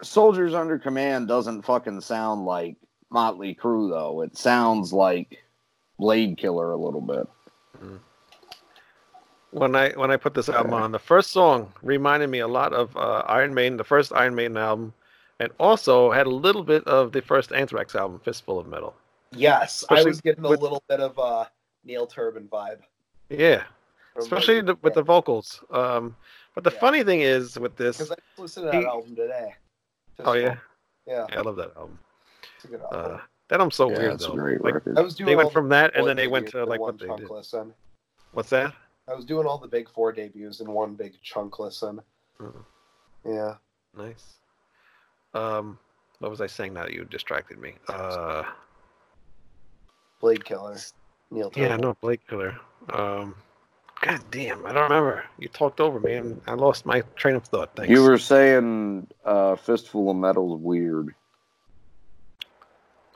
Soldiers Under Command doesn't fucking sound like Motley Crue though. It sounds like Blade Killer a little bit. When I when I put this album on, the first song reminded me a lot of uh, Iron Maiden, the first Iron Maiden album, and also had a little bit of the first Anthrax album, Fistful of Metal. Yes, I was getting a with- little bit of a Neil Turbin vibe. Yeah, especially the, with the vocals. Um, but the Yeah. funny thing is with this, because I listened to that He- album today. oh yeah, yeah, yeah, I love that album. it's a good album. Uh, that album's so yeah, weird it's though. a great Like. I was doing they went from that, and then they went to like one what they did. Listen. What's that? I was doing all the big four debuts in one big chunk listen. Mhm. Yeah. Nice. Um, What was I saying now that you distracted me? Uh, Blade Killer. Neil yeah, no, Blade Killer. Um, God damn, I don't remember. You talked over me, and I lost my train of thought. Thanks. You were saying uh, Fistful of Metal's weird.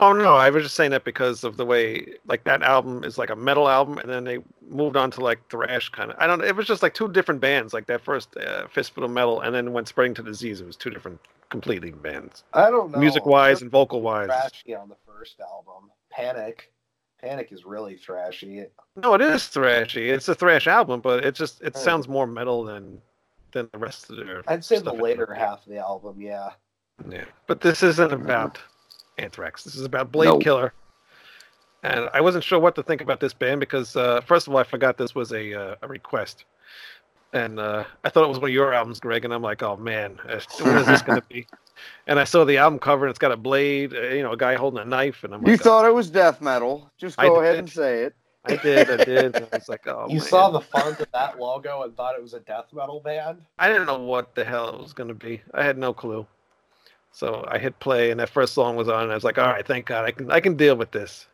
Oh no, I was just saying that because of the way like that album is like a metal album, and then they moved on to like thrash kind of. I don't. It was just like two different bands. Like that first uh, Fistful of Metal, and then when Spreading the Disease, it was two different completely bands, I don't know. music wise and vocal wise. Thrashy on the first album. Panic. Panic is really thrashy. No, it is thrashy. It's a thrash album, but it just it sounds more metal than than the rest of their. I'd say the later half of the album, yeah. Yeah, but this isn't about Anthrax. This is about Blade No. Killer. And I wasn't sure what to think about this band because, uh, first of all, I forgot this was a uh, a request, and uh, I thought it was one of your albums, Greg. And I'm like, oh man, uh, what is this going to be? And I saw the album cover, and it's got a blade, uh, you know, a guy holding a knife, and I'm like, You oh, thought it was death metal. Just I go ahead did. and say it. I did, I did. And I was like, oh, you man. saw the font of that logo and thought it was a death metal band? I didn't know what the hell it was going to be. I had no clue. So I hit play, and that first song was on. And I was like, "All right, thank God, I can I can deal with this."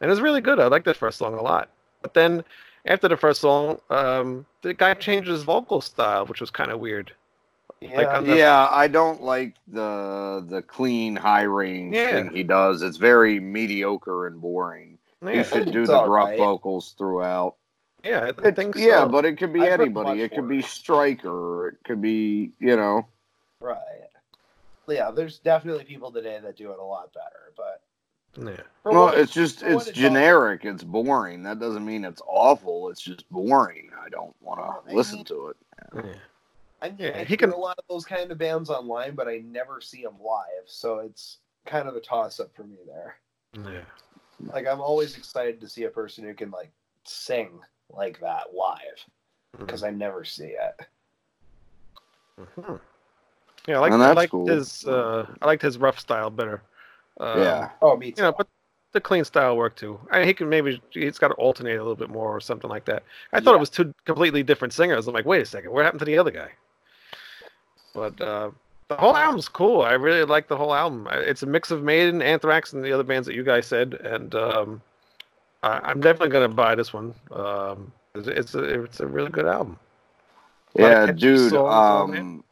And it was really good. I liked that first song a lot. But then after the first song, um, the guy changed his vocal style, which was kind of weird. Yeah. Like, the- Yeah, I don't like the the clean high range Yeah. thing he does. It's very mediocre and boring. He Yeah, should do the gruff right. vocals throughout. yeah, I It- think so. yeah, but it could be I've anybody. It could be worse. Striker. It could be you know. Right. Yeah, there's definitely people today that do it a lot better, but yeah. Well, what it's just it's it's generic. It's boring. That doesn't mean it's awful. It's just boring. I don't want to listen mean- to it. yeah. I, Yeah, I he can- a lot of those kind of bands online, but I never see them live, so it's kind of a toss up for me there. yeah. Like I'm always excited to see a person who can like sing like that live because I never see it. Mhm. Yeah, I like I that's liked cool. his uh, I liked his rough style better. Um, yeah. Oh, me too. you know, but the clean style work too. I mean, he can maybe he's got to alternate a little bit more or something like that. I thought Yeah. it was two completely different singers. I'm like, wait a second, what happened to the other guy? But uh, the whole album's cool. I really like the whole album. It's a mix of Maiden, Anthrax, and the other bands that you guys said. And um, I, I'm definitely gonna buy this one. Um, it's, it's a it's a really good album. Yeah, dude. songs on there. Um,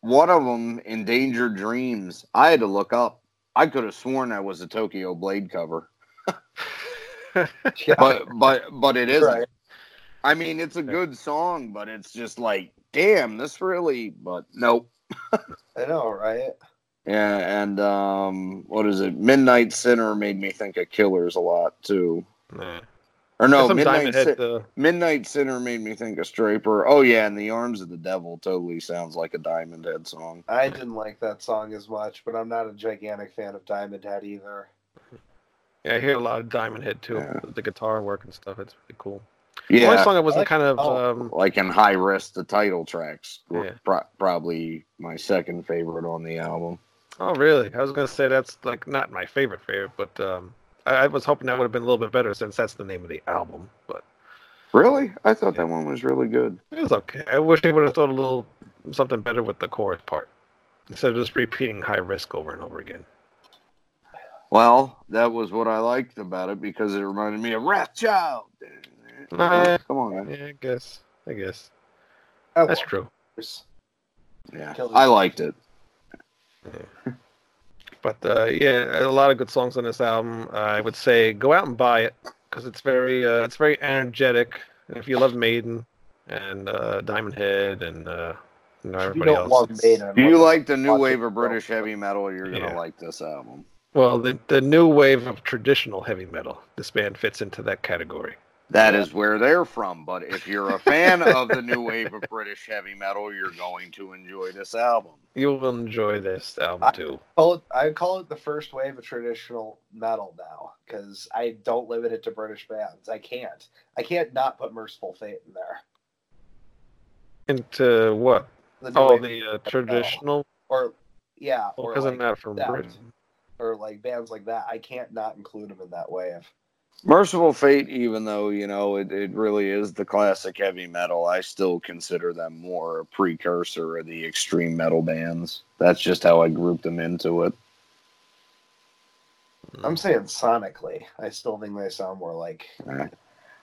one of them, "Endangered Dreams," I had to look up. I could have sworn that was a Tokyo Blade cover, Yeah, but but but it isn't. right. I mean, it's a good song, but it's just like, damn, this really. But nope. I know, right? Yeah, and um, what is it? Midnight Sinner made me think of Killers a lot too. Nah. Or no, Midnight, Diamond Head. Sin- Uh, Midnight Sinner made me think of Stryper. Oh yeah, and the Arms of the Devil totally sounds like a Diamond Head song. I didn't like that song as much, but I'm not a gigantic fan of Diamond Head either. yeah, I hear a lot of Diamond Head too. Yeah. The guitar work and stuff. It's pretty cool. Yeah, The only Yeah, song I wasn't like- kind of oh. um, like in High Risk, the title tracks were Yeah. pro- probably my second favorite on the album. Oh, really? I was gonna say that's like not my favorite favorite, but um, I, I was hoping that would have been a little bit better since that's the name of the album. But Really, I thought that one was really good. it was okay. I wish they would have thought a little something better with the chorus part instead of just repeating "High Risk" over and over again. Well, that was what I liked about it because it reminded me of Wrathchild. Nah. Come on, man. Yeah, I guess. I guess I that's love true. Yeah, I liked it. But uh, yeah, a lot of good songs on this album. I would say go out and buy it because it's very uh, it's very energetic. And if you love Maiden and uh, Diamond Head and uh, you know If you everybody don't else, love Maiden, If you like the new wave of British heavy metal, you're gonna Yeah. like this album. Well, the the new wave of traditional heavy metal. This band fits into that category. That Yeah. is where they're from. But if you're a fan of the new wave of British heavy metal, you're going to enjoy this album. You will enjoy this album I- too. call it, I call it the first wave of traditional metal now because I don't limit it to British bands. I can't. I can't not put Mercyful Fate in there. Into what? The Oh, the uh, traditional. or yeah, or Because like, I'm not from that. Britain. or like bands like that. I can't not include them in that wave. Mercyful Fate, even though you know it, it really is the classic heavy metal, I still consider them more a precursor of the extreme metal bands. That's just how I group them into it. I'm hmm. saying sonically. I still think they sound more like.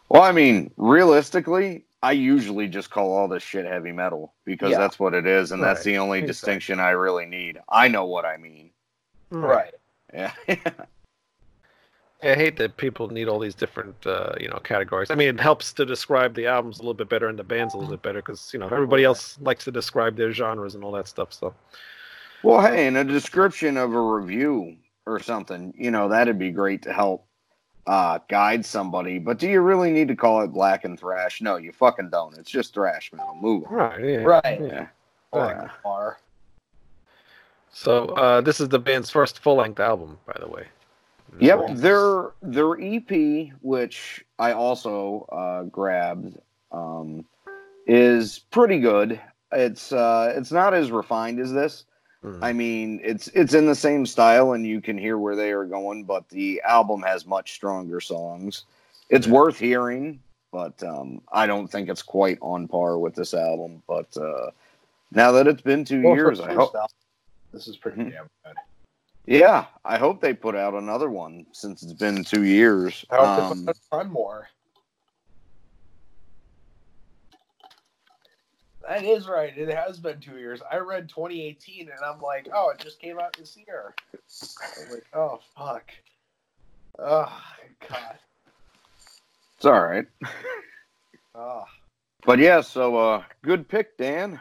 Well, I mean, realistically, I usually just call all this shit heavy metal because Yeah. that's what it is, and that's the only Exactly. distinction I really need. I know what I mean. Right. Yeah. I hate that people need all these different, uh, you know, categories. I mean, it helps to describe the albums a little bit better and the bands a little bit better because you know everybody else likes to describe their genres and all that stuff. So well, hey, in a description of a review or something, you know, that'd be great to help uh, guide somebody. But do you really need to call it black and thrash? No, you fucking don't. It's just thrash metal. Move on. right, yeah, Right. Yeah. Or. So uh, this is the band's first full-length album, by the way. Yep, their their EP, which I also uh, grabbed, um, is pretty good. It's uh, it's not as refined as this. Mm. I mean, it's it's in the same style, and you can hear where they are going. But the album has much stronger songs. It's Yeah. worth hearing, but um, I don't think it's quite on par with this album. But uh, now that it's been two Well, years, I hope. This is pretty Mhm. damn good. Yeah, I hope they put out another one since it's been two years. I hope Um, they put a ton more. That is right. It has been two years. I read 2018 and I'm like, oh, it just came out this year. I'm like, oh, fuck. Oh, God. It's all right. Oh. But yeah, so uh good pick, Dan.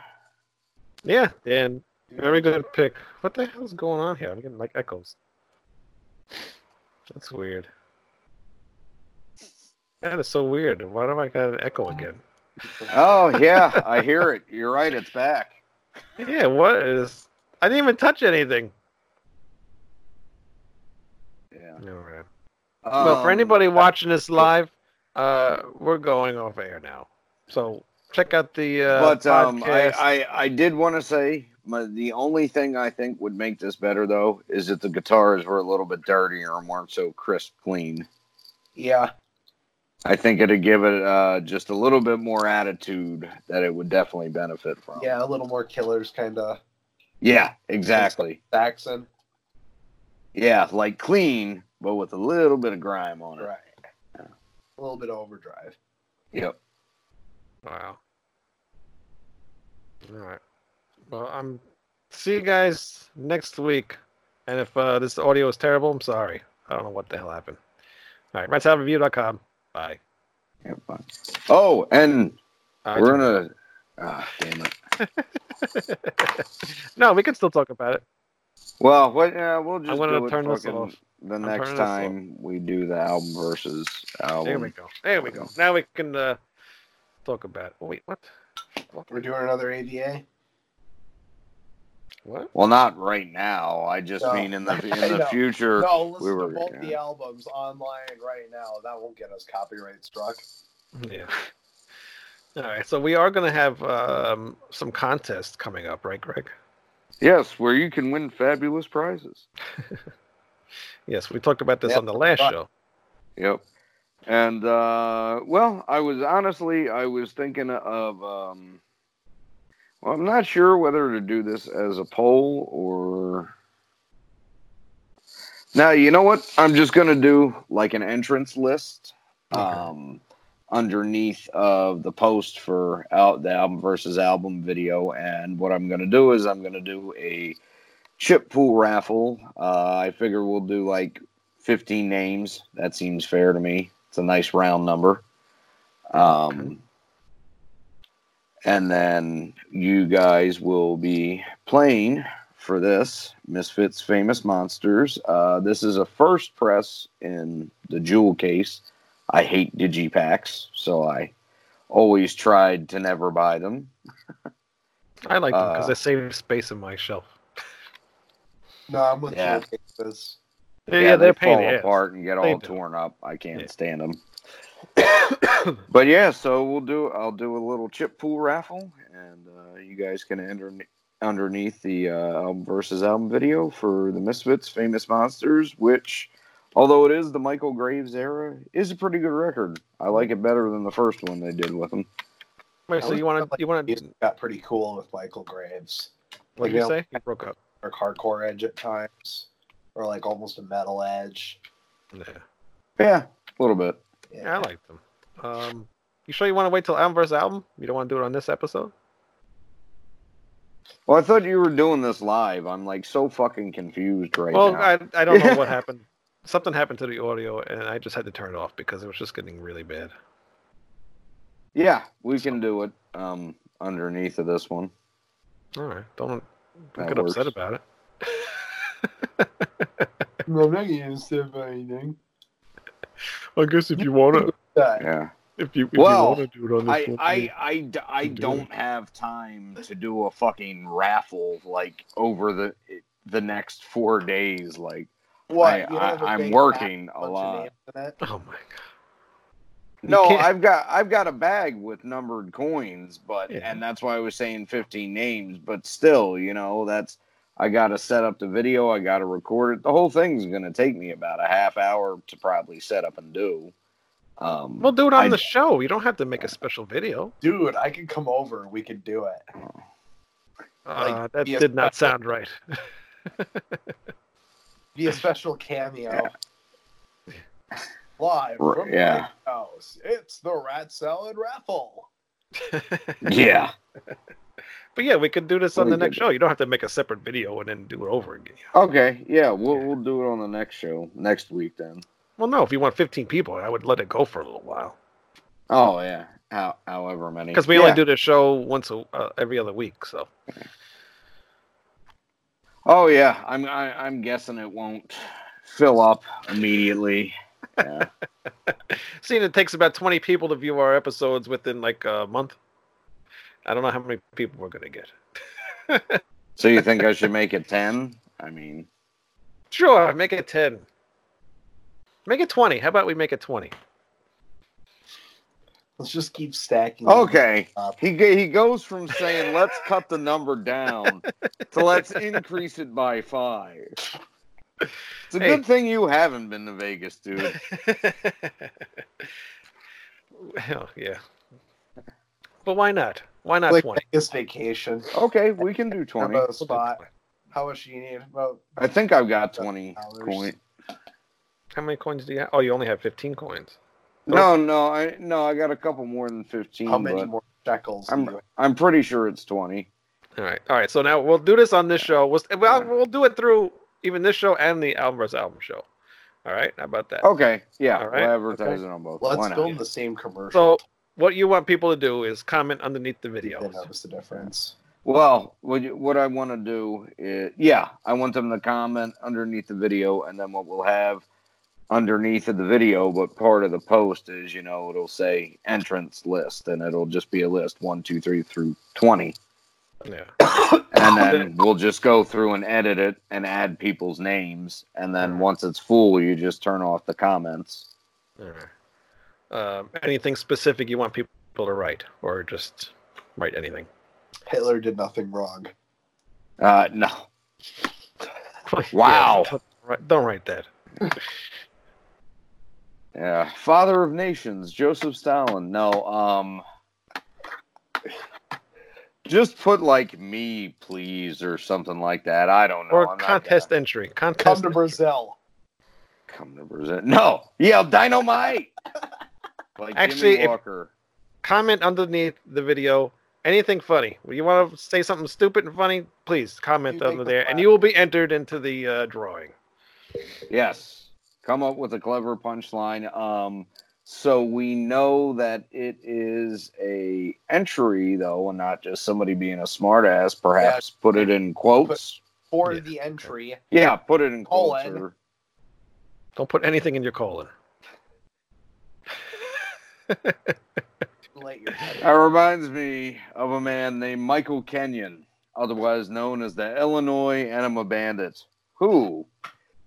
Yeah, and very good pick. What the hell's going on here? I'm getting like echoes. That's weird. That is so weird. Why do I got an echo again? Oh yeah, I hear it. You're right, it's back. Yeah, what is? I didn't even touch anything. Yeah. All right. well, for Um, anybody watching this live, uh, we're going off air now. So check out the uh, but um I. I I did want to say my, the only thing I think would make this better though is if the guitars were a little bit dirtier and weren't so crisp clean. Yeah. I think it'd give it uh, just a little bit more attitude that it would definitely benefit from. Yeah, a little more killers kind of Yeah, exactly. Saxon. Yeah, like clean, but with a little bit of grime on it. Right. A little bit of overdrive. Yep. Wow. All right. Well, I'm see you guys next week. And if uh, this audio is terrible, I'm sorry. I don't know what the hell happened. All right, review.com. Bye. Yep. fine. Oh, and Uh, we're gonna. Ah, damn it. no, we can still talk about it. Well, what? Yeah, we'll just I gonna do it turn this off. the I'm next turning this off. time we do the album versus album. There we go. There we go. Now we can uh, talk about it. Wait, what? We're doing another AVA. What? Well, not right now. I just No. mean in the in the future. No, listen we were- to both yeah. the albums online right now. That won't get us copyright struck. Yeah. All right, so we are going to have um, some contests coming up, right, Greg? Yes, where you can win fabulous prizes. Yes, we talked about this Yep, on the last show. Yep. And uh well, I was honestly I was thinking of um well, I'm not sure whether to do this as a poll or Now, you know what? I'm just going to do like an entrance list Okay. um underneath of the post for out the album versus album video and what I'm going to do is I'm going to do a chip pool raffle. Uh, I figure we'll do like 15 names. That seems fair to me. It's a nice round number. Um, and then you guys will be playing for this Misfits Famous Monsters. Uh, this is a first press in the jewel case. I hate digipacks, so I always tried to never buy them. I like them because Uh, they save space in my shelf. No, I'm with Yeah. you. This. Yeah, yeah, they they're pain fall in the ass. apart and get They all do. torn up. I can't Yeah. stand them. But yeah, so we'll do. I'll do a little chip pool raffle, and uh, you guys can enter underneath the uh, album versus album video for the Misfits Famous Monsters, which, although it is the Michael Graves era, is a pretty good record. I like it better than the first one they did with him. Wait, so you want to? You want He's to? got pretty cool with Michael Graves. What did you Yeah. say? You broke up. Or hardcore edge at times. or like almost a metal edge. Yeah. Yeah, a little bit. Yeah, I like them. Um, you sure you want to wait till album versus album? You don't want to do it on this episode? Well, I thought you were doing this live. I'm like so fucking confused right well, now. I I don't know what happened. Something happened to the audio, and I just had to turn it off because it was just getting really bad. Yeah, we can do it um, underneath of this one. All right, don't don't That get upset about it. No, I'm not gonna say anything. I guess if you want to, Yeah. if you if Well, you want to do it on I, this one, I, I, d- I can do don't have time to do a fucking raffle like over the the next four days. Like, What? I- you don't I- have a I'm working a lot. names in it? oh my god. You no, can't- I've got I've got a bag with numbered coins, but Yeah. and that's why I was saying 15 names. But still, you know, that's I got to set up the video. I got to record it. The whole thing's gonna take me about a half hour to probably set up and do. Um, We'll do it on I- the show. You don't have to make a special video. Dude, I could come over we could do it. Uh, that be a did not special- sound right. Be a special cameo. Live R- from yeah. the house. It's the rat salad raffle. yeah. But yeah, we could do this on the next show. You don't have to make a separate video and then do it over again. Okay. Yeah, we'll Yeah. we'll do it on the next show next week then. Well, no, if you want 15 people, I would let it go for a little while Oh yeah. How, however many. because we Yeah. only do the show once a, uh, every other week. So Oh yeah. I'm I, I'm guessing it won't fill up immediately. Yeah. seeing it takes about 20 people to view our episodes within like a month. I don't know how many people we're gonna get. so you think I should make it ten? I mean, Sure, make it 10. Make it 20. How about we make it 20? Let's just keep stacking. okay. He he goes from saying let's cut the number down to let's increase it by five. It's a Hey. good thing you haven't been to Vegas, dude. Hell yeah. But why not? Why not Like 20? Vegas vacation. Okay, we can do 20. How twenty. about a We'll spot? 20. How much do you need? About I think I've got twenty coins. How many coins do you have? Oh, you only have 15 coins. No, no, I no, I got a couple more than fifteen. how many more shekels? I'm I'm pretty sure it's twenty. All right. All right. So now we'll do this on this show. We'll, well, we'll do it through even this show and the album versus album show. All right. How about that? Okay, yeah, All right, we'll advertise it on both. Let's film the same commercial. So what you want people to do is comment underneath the They videos. notice the difference. Well, what you, what I want to do is, yeah, I want them to comment underneath the video, and then what we'll have underneath of the video, but part of the post is, you know, it'll say entrance list, and it'll just be a list one, two, three through twenty, Yeah. and then we'll just go through and edit it and add people's names, and then once it's full, you just turn off the comments. All right. Um, anything specific you want people to write, or just write anything? Hitler did nothing wrong. Uh, no, Yeah, Wow. don't, write- don't write that. yeah, father of nations, Joseph Stalin. No, um. Just put like me, please, or something like that. I don't know. or I'm not contest gonna- entry. Come Contest. to Brazil. Come to Brazil. No, yeah, dynamite. Like Actually, Jimmy if- comment underneath the video anything funny. You want to say something stupid and funny? Please comment You make under the there, and you will be entered into the uh, drawing. Yes, come up with a clever punchline. Um, so we know that it is a entry though, and not just somebody being a smartass. Perhaps put it in quotes. For Yeah. the entry, Yeah, put it in quotes. Colon. Or, Don't put anything in your colon. That reminds me of a man named Michael Kenyon, otherwise known as the Illinois Enema Bandit, who,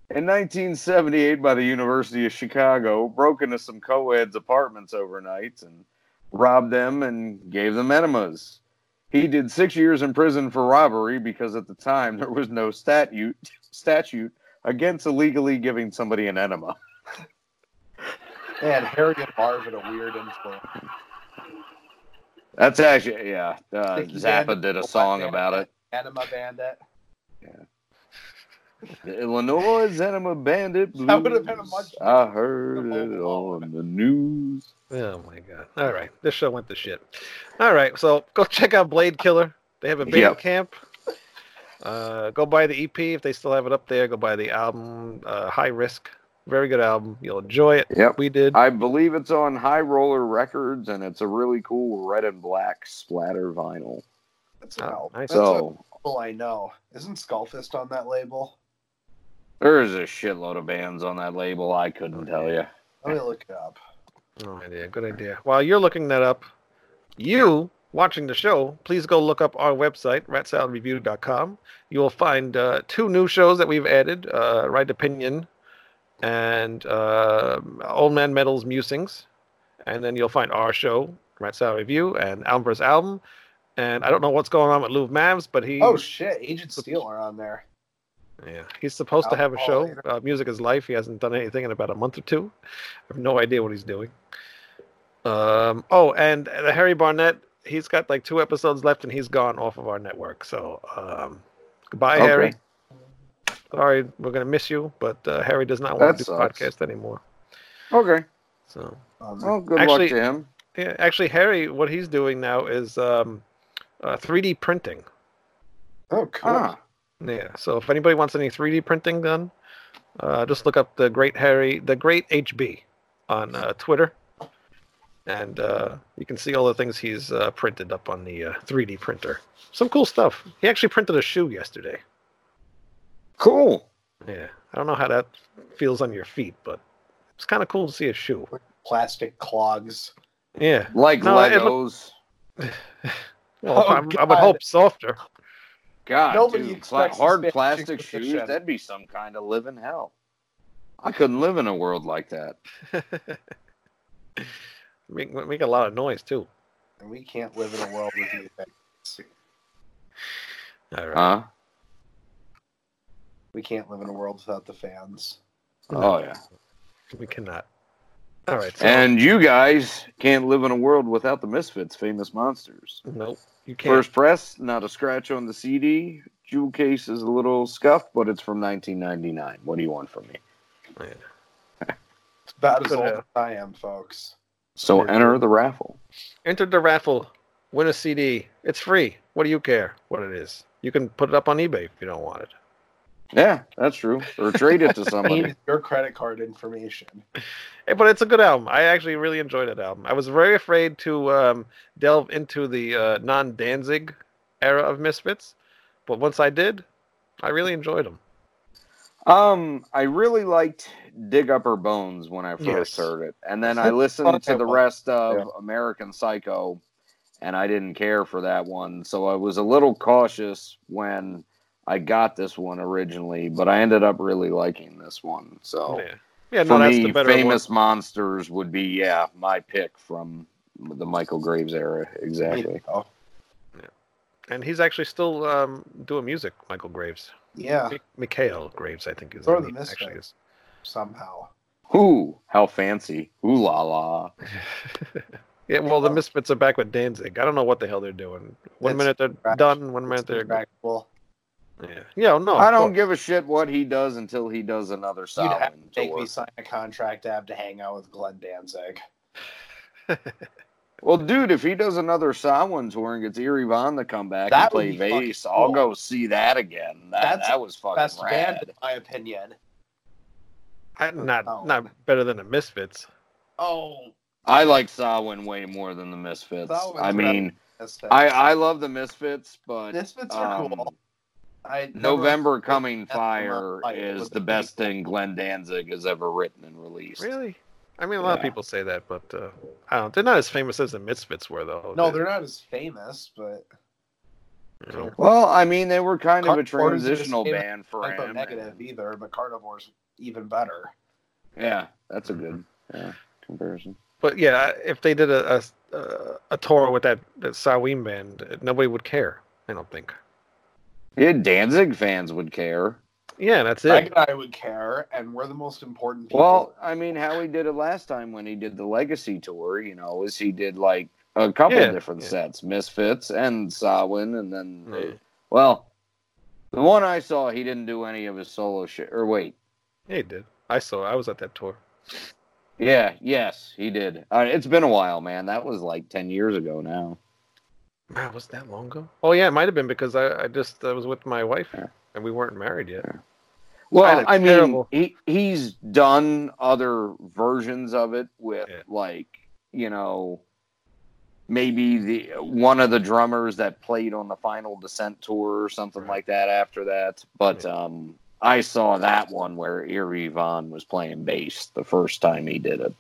in 1978, by the University of Chicago, broke into some co-eds' apartments overnight and robbed them and gave them enemas. He did six years in prison for robbery because at the time there was no statute statute against illegally giving somebody an enema. Man, Harry and Marvin a weird influence. That's actually yeah. Uh, Zappa Bandit, did a song about it. Enema Bandit. The Illinois Enema Bandit Blues. That would have been a much- I heard it whole on the news. Oh my god. All right. This show went to shit. All right. So go check out Blade Killer. They have a band Yep. camp. Uh, go buy the EP if they still have it up there. Go buy the album, uh, High Risk. Very good album. You'll enjoy it. Yep. We did. I believe it's on High Roller Records, and it's a really cool red and black splatter vinyl. That's Oh, about. nice. That's So all I know. Isn't Skullfist on that label? there's a shitload of bands on that label. I couldn't tell you. Let me look it up. No idea. Good idea. While you're looking that up, you watching the show, please go look up our website, ratsaladreview.com. You will find uh, two new shows that we've added uh, Right Opinion and uh, Old Man Metal's Musings. And then you'll find our show, Rat Salad Review, and Album. Album. And I don't know what's going on with Louv Mavs, but he Oh shit, Agent Steel are on there. yeah, he's supposed to have a show. Uh, Music is life. He hasn't done anything in about a month or two. I have no idea what he's doing. Um, oh, and the Harry Barnett, he's got like two episodes left, and he's gone off of our network. So um, goodbye, Okay. Harry. Sorry, we're gonna miss you, but uh, Harry does not want That to do sucks. podcast anymore. Okay. So Um, Well, good Actually- luck to him. yeah, actually, Harry, what he's doing now is um, uh, 3D printing. oh, cool. Ah, Yeah. So if anybody wants any 3D printing done, uh, just look up the Great Harry, the Great HB, on uh, Twitter, and uh, you can see all the things he's uh, printed up on the uh, 3D printer. Some cool stuff. He actually printed a shoe yesterday. Cool. Yeah. I don't know how that feels on your feet, but it's kind of cool to see a shoe. Plastic clogs. Yeah. Like No, it look- Legos. Well, Oh, I, I would God. hope softer. God, Nobody dude, expects pla- hard this man to plastic shoes, that'd be some kind of living hell. I couldn't live in a world like that. make, make a lot of noise too. And we can't live in a world with you. All right. Huh? We can't live in a world without the fans. Oh, yeah. we cannot. All right. So, And you guys can't live in a world without the Misfits, famous monsters. nope, you can't. First press, not a scratch on the CD. Jewel case is a little scuffed, but it's from 1999. What do you want from me? It's about as old as I am, folks. So enter the raffle. Enter the raffle, win a CD. It's free. What do you care what it is? You can put it up on eBay if you don't want it. Yeah, that's true. Or trade it to I somebody. your credit card information. Hey, but it's a good album. I actually really enjoyed that album. I was very afraid to um, delve into the uh, non Danzig era of Misfits, but once I did, I really enjoyed them. Um, I really liked Dig Up Her Bones when I first Yes. heard it, and then I listened to the rest of Yeah. American Psycho, and I didn't care for that one. So I was a little cautious when I got this one originally, but I ended up really liking this one. So Yeah, yeah. for No, that's me, the better Famous Monsters would be yeah my pick from the Michael Graves era. Exactly. Oh, one. And he's actually still um, doing music. Michael Graves, yeah, Mi- Mikhail Graves, I think is the name, actually is. somehow. Ooh, how fancy! Ooh la la! Yeah, well, the Misfits are back with Danzig. I don't know what the hell they're doing. One It's minute they're trash. done, one It's minute they're respectable. Yeah. Yeah, no, I don't course. give a shit what he does until he does another You'd have to make tour. me sign a contract to have to hang out with Glenn Danzig. Well, dude, if he does another Samhain tour and gets Eerie Von to come back That and play be fucking bass, I'll go see that again. That That's that was fucking Best band, in my opinion. I, not Oh. not better than the Misfits. Oh, I like Samhain way more than the Misfits. Samhain's I mean, Misfits. I I love the Misfits, but Misfits are um, cool. I never- November Coming That's Fire is the the best people. thing Glenn Danzig has ever written and released. Really? I mean, a lot of people say that, but uh, I don't. They're not as famous as the Misfits were, though. No, they're not as famous, but you know. Well, I mean, they were kind of a transitional band for like him. negative and- either. But Carnivore's even better. Yeah, that's a good yeah, comparison. But yeah, if they did a a, a tour with that, that Samhain band, nobody would care. I don't think. Yeah, Danzig fans would care. Yeah, that's Greg it. and I would care, and we're the most important people. Well, I mean, how he did it last time when he did the Legacy tour, you know, is he did like a couple Yeah, different yeah. sets, Misfits and Samhain, and then, Mm. well, The one I saw, he didn't do any of his solo shit. Or wait, Yeah, he did. I saw. I was at that tour. yeah, yes, he did. Uh, it's been a while, man. That was like ten years ago now. Man, was that long ago? Oh yeah, it might have been because I, I just I was with my wife Yeah. and we weren't married yet. Well, Kinda I mean, he he's done other versions of it with Yeah. like you know maybe the one of the drummers that played on the Final Descent tour or something Right. like that. After that, but um, I saw that one where Eerie Von was playing bass the first time he did it.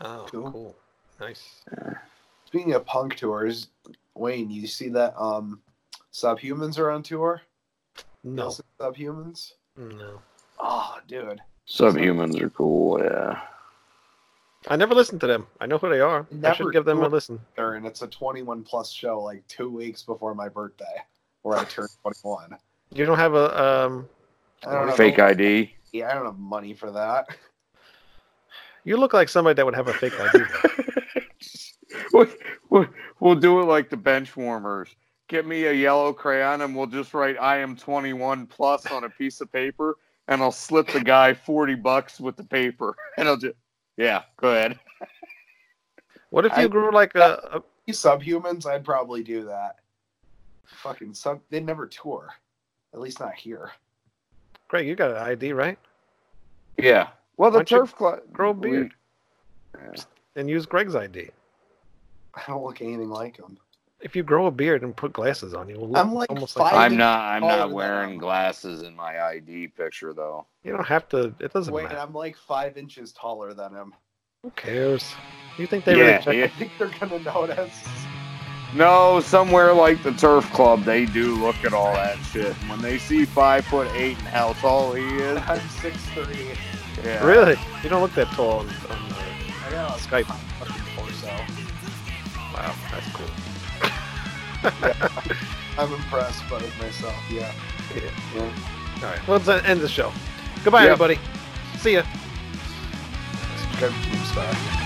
Oh, Cool. cool. Nice. Speaking of punk tours, Wayne, you see that um, Subhumans are on tour? No, Yes, Subhumans. no. Oh, dude. Subhumans are cool, yeah. I never listened to them. I know who they are. I Never should give them a toured. listen. There, and it's a 21 plus show, like two weeks before my birthday, where I turned 21. You don't have a um. I don't know. Fake ID. Yeah, I don't have money for that. You look like somebody that would have a fake ID. we, we, we'll do it like the bench warmers. Get me a yellow crayon and we'll just write I am 21 plus on a piece of paper and I'll slip the guy 40 bucks with the paper and I'll just, yeah, go ahead. What if you I- grew like a, a Subhumans, I'd probably do that. Fucking sub, they never tour, at least not here. Greg? You got an ID, right? Yeah. Well, the Why turf club. grow a beard? Yeah. And use Greg's ID. I don't look anything like him. If you grow a beard and put glasses on, you will look I'm like almost like. I'm not. I'm not wearing glasses in my ID picture though. You don't have to. It doesn't Wait, matter. I'm like five inches taller than him. Who cares? You think they yeah, really check? I yeah. think they're gonna notice. No, somewhere like the turf club, they do look at all that shit. When they see five foot eight and how tall he is, I'm six three. yeah. Really? You don't look that tall on, on uh, I got a Skype. fucking torso. Wow, that's cool. I'm impressed by myself. Yeah. Yeah. yeah. All right, well, let's end the show. Goodbye, Yep. everybody. See ya. Subscribe to.